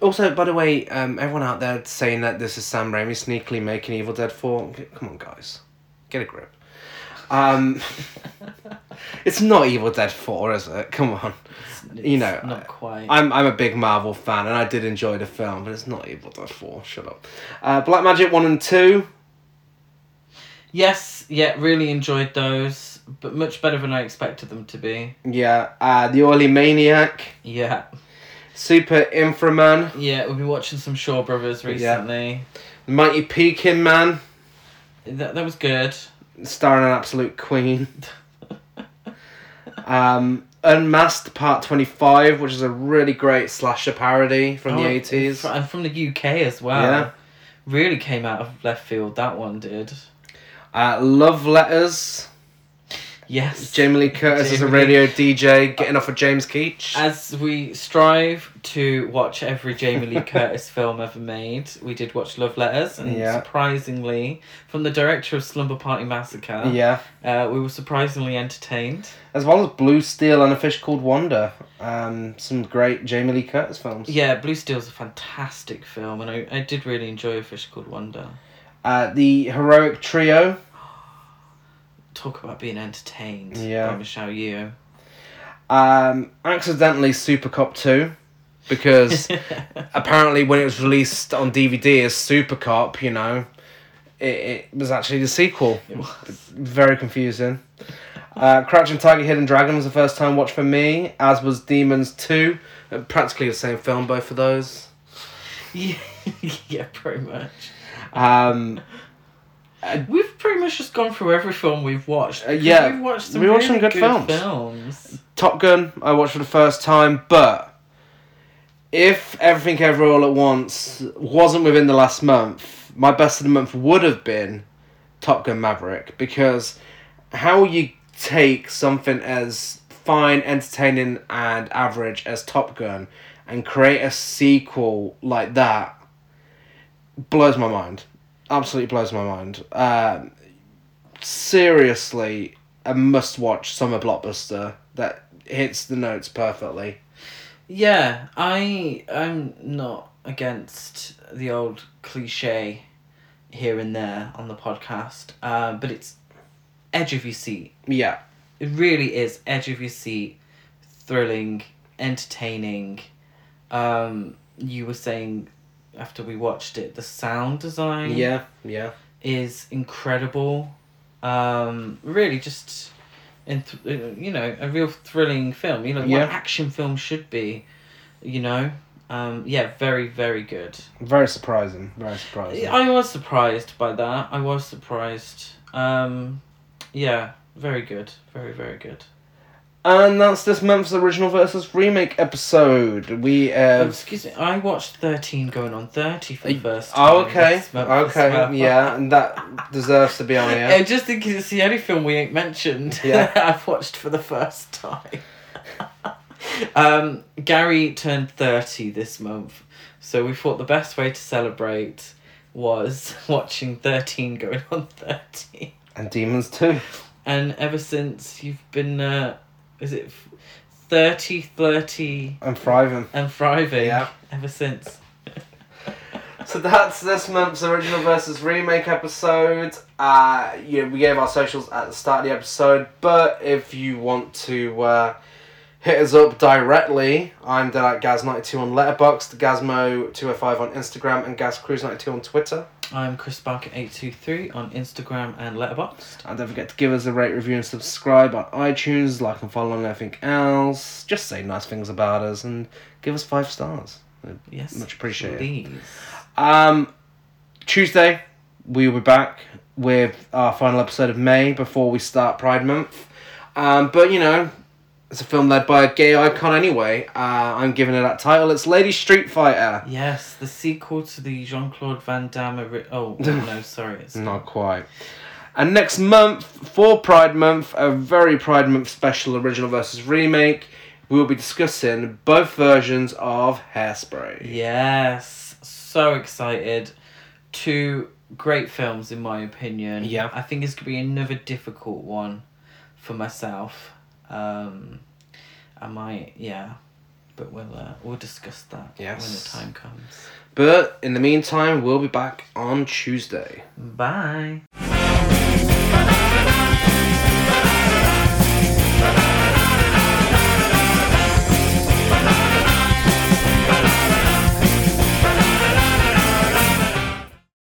also, by the way, um, everyone out there saying that this is Sam Raimi sneakily making Evil Dead 4, come on, guys. Get a grip. Um, it's not Evil Dead 4, is it? Come on. It's You know, not quite. I'm, I'm a big Marvel fan and I did enjoy the film, but it's not Evil Dead 4. Shut up. Uh, Black Magic 1 and 2. yes. Yeah. Really enjoyed those, but much better than I expected them to be. Yeah. Uh, the Oily Maniac. Yeah. Super Inframan. Yeah. We've been watching some Shaw Brothers recently. The Mighty Peking Man. That that was good. Starring an absolute queen. um, Unmasked Part 25, which is a really great slasher parody from the Oh, 80s. and from the UK as well. Yeah. Really came out of left field. That one did. Uh, Love Letters. Yes. Jamie Lee Curtis is a radio DJ getting off of James Keach. As we strive to watch every Jamie Lee Curtis film ever made, we did watch Love Letters, and Yeah. surprisingly, from the director of Slumber Party Massacre, yeah. uh, we were surprisingly entertained. As well as Blue Steel and A Fish Called Wanda. Um, some great Jamie Lee Curtis films. Yeah, Blue Steel's a fantastic film, and I, I did really enjoy A Fish Called Wanda. Uh, the Heroic Trio. Talk about being entertained Yeah. by Michelle Yeoh. Um, accidentally Super Cop 2. Because apparently when it was released on DVD as Super Cop, you know, it, it was actually the sequel. It was. Very confusing. Uh, Crouching Tiger, Hidden Dragon was the first time watch for me, as was Demons 2. Uh, practically the same film, both of those. yeah, yeah, pretty much. Um, We've pretty much just gone through every film we've watched. Uh, yeah, we've watched some we watched really some good films. films. Top Gun, I watched for the first time, but if Everything Ever All at Once wasn't within the last month, my best of the month would have been Top Gun Maverick because how you take something as fine, entertaining, and average as Top Gun and create a sequel like that blows my mind. Absolutely blows my mind. Um, seriously, a must-watch summer blockbuster that hits the notes perfectly. Yeah, I I'm not against the old cliche here and there on the podcast, uh, but it's edge of your seat. Yeah, It really is edge of your seat, thrilling, entertaining. Um, you were saying after we watched it, the sound design yeah, yeah, is incredible. Um, really, just in th- uh, you know a real thrilling film. You know Yeah. what action film should be. You know, um, yeah, very very good. very surprising. Very surprising. I was surprised by that. I was surprised. Um, yeah, very good, very very good. And that's this month's original versus remake episode. We Oh, excuse me, I watched thirteen going on thirty for the first time. Oh, okay. this month Okay. Yeah, and that deserves to be on here. just think it's the only film we ain't mentioned Yeah. I've watched for the first time. um, Gary turned 30 this month, so we thought the best way to celebrate was watching 13 going on 30. And Demons too. And ever since you've been, uh, is it f- 30, 30 And thriving. and thriving? Yeah. Ever since. So that's this month's original versus remake episode. Uh, yeah, we gave our socials at the start of the episode, but if you want to uh, hit us up directly, I'm dead at Gaz92 on Letterboxd, Gazmo205 on Instagram, and GazCruise92 on Twitter. I'm Chris Barker 823 on Instagram and Letterboxd. And don't forget to give us a rate, review, and subscribe on iTunes, like and follow on everything else. Just say nice things about us and give us five stars. Yes. Much appreciated. Please. Um, Tuesday, we will be back with our final episode of May before we start Pride Month. Um, but you know, it's a film led by a gay icon anyway. Uh, I'm giving it that title. It's Lady Street Fighter. Yes, the sequel to the Jean Claude Van Damme. ori- Oh no, sorry, it's Not quite. And next month, for Pride Month, a very Pride Month special original versus remake, we will be discussing both versions of Hairspray. Yes, so excited. Two great films, in my opinion. Yeah. I think it's gonna be another difficult one for myself. Um, I might, yeah, but we'll uh, we'll discuss that Yes. when the time comes. But in the meantime, we'll be back on Tuesday. Bye.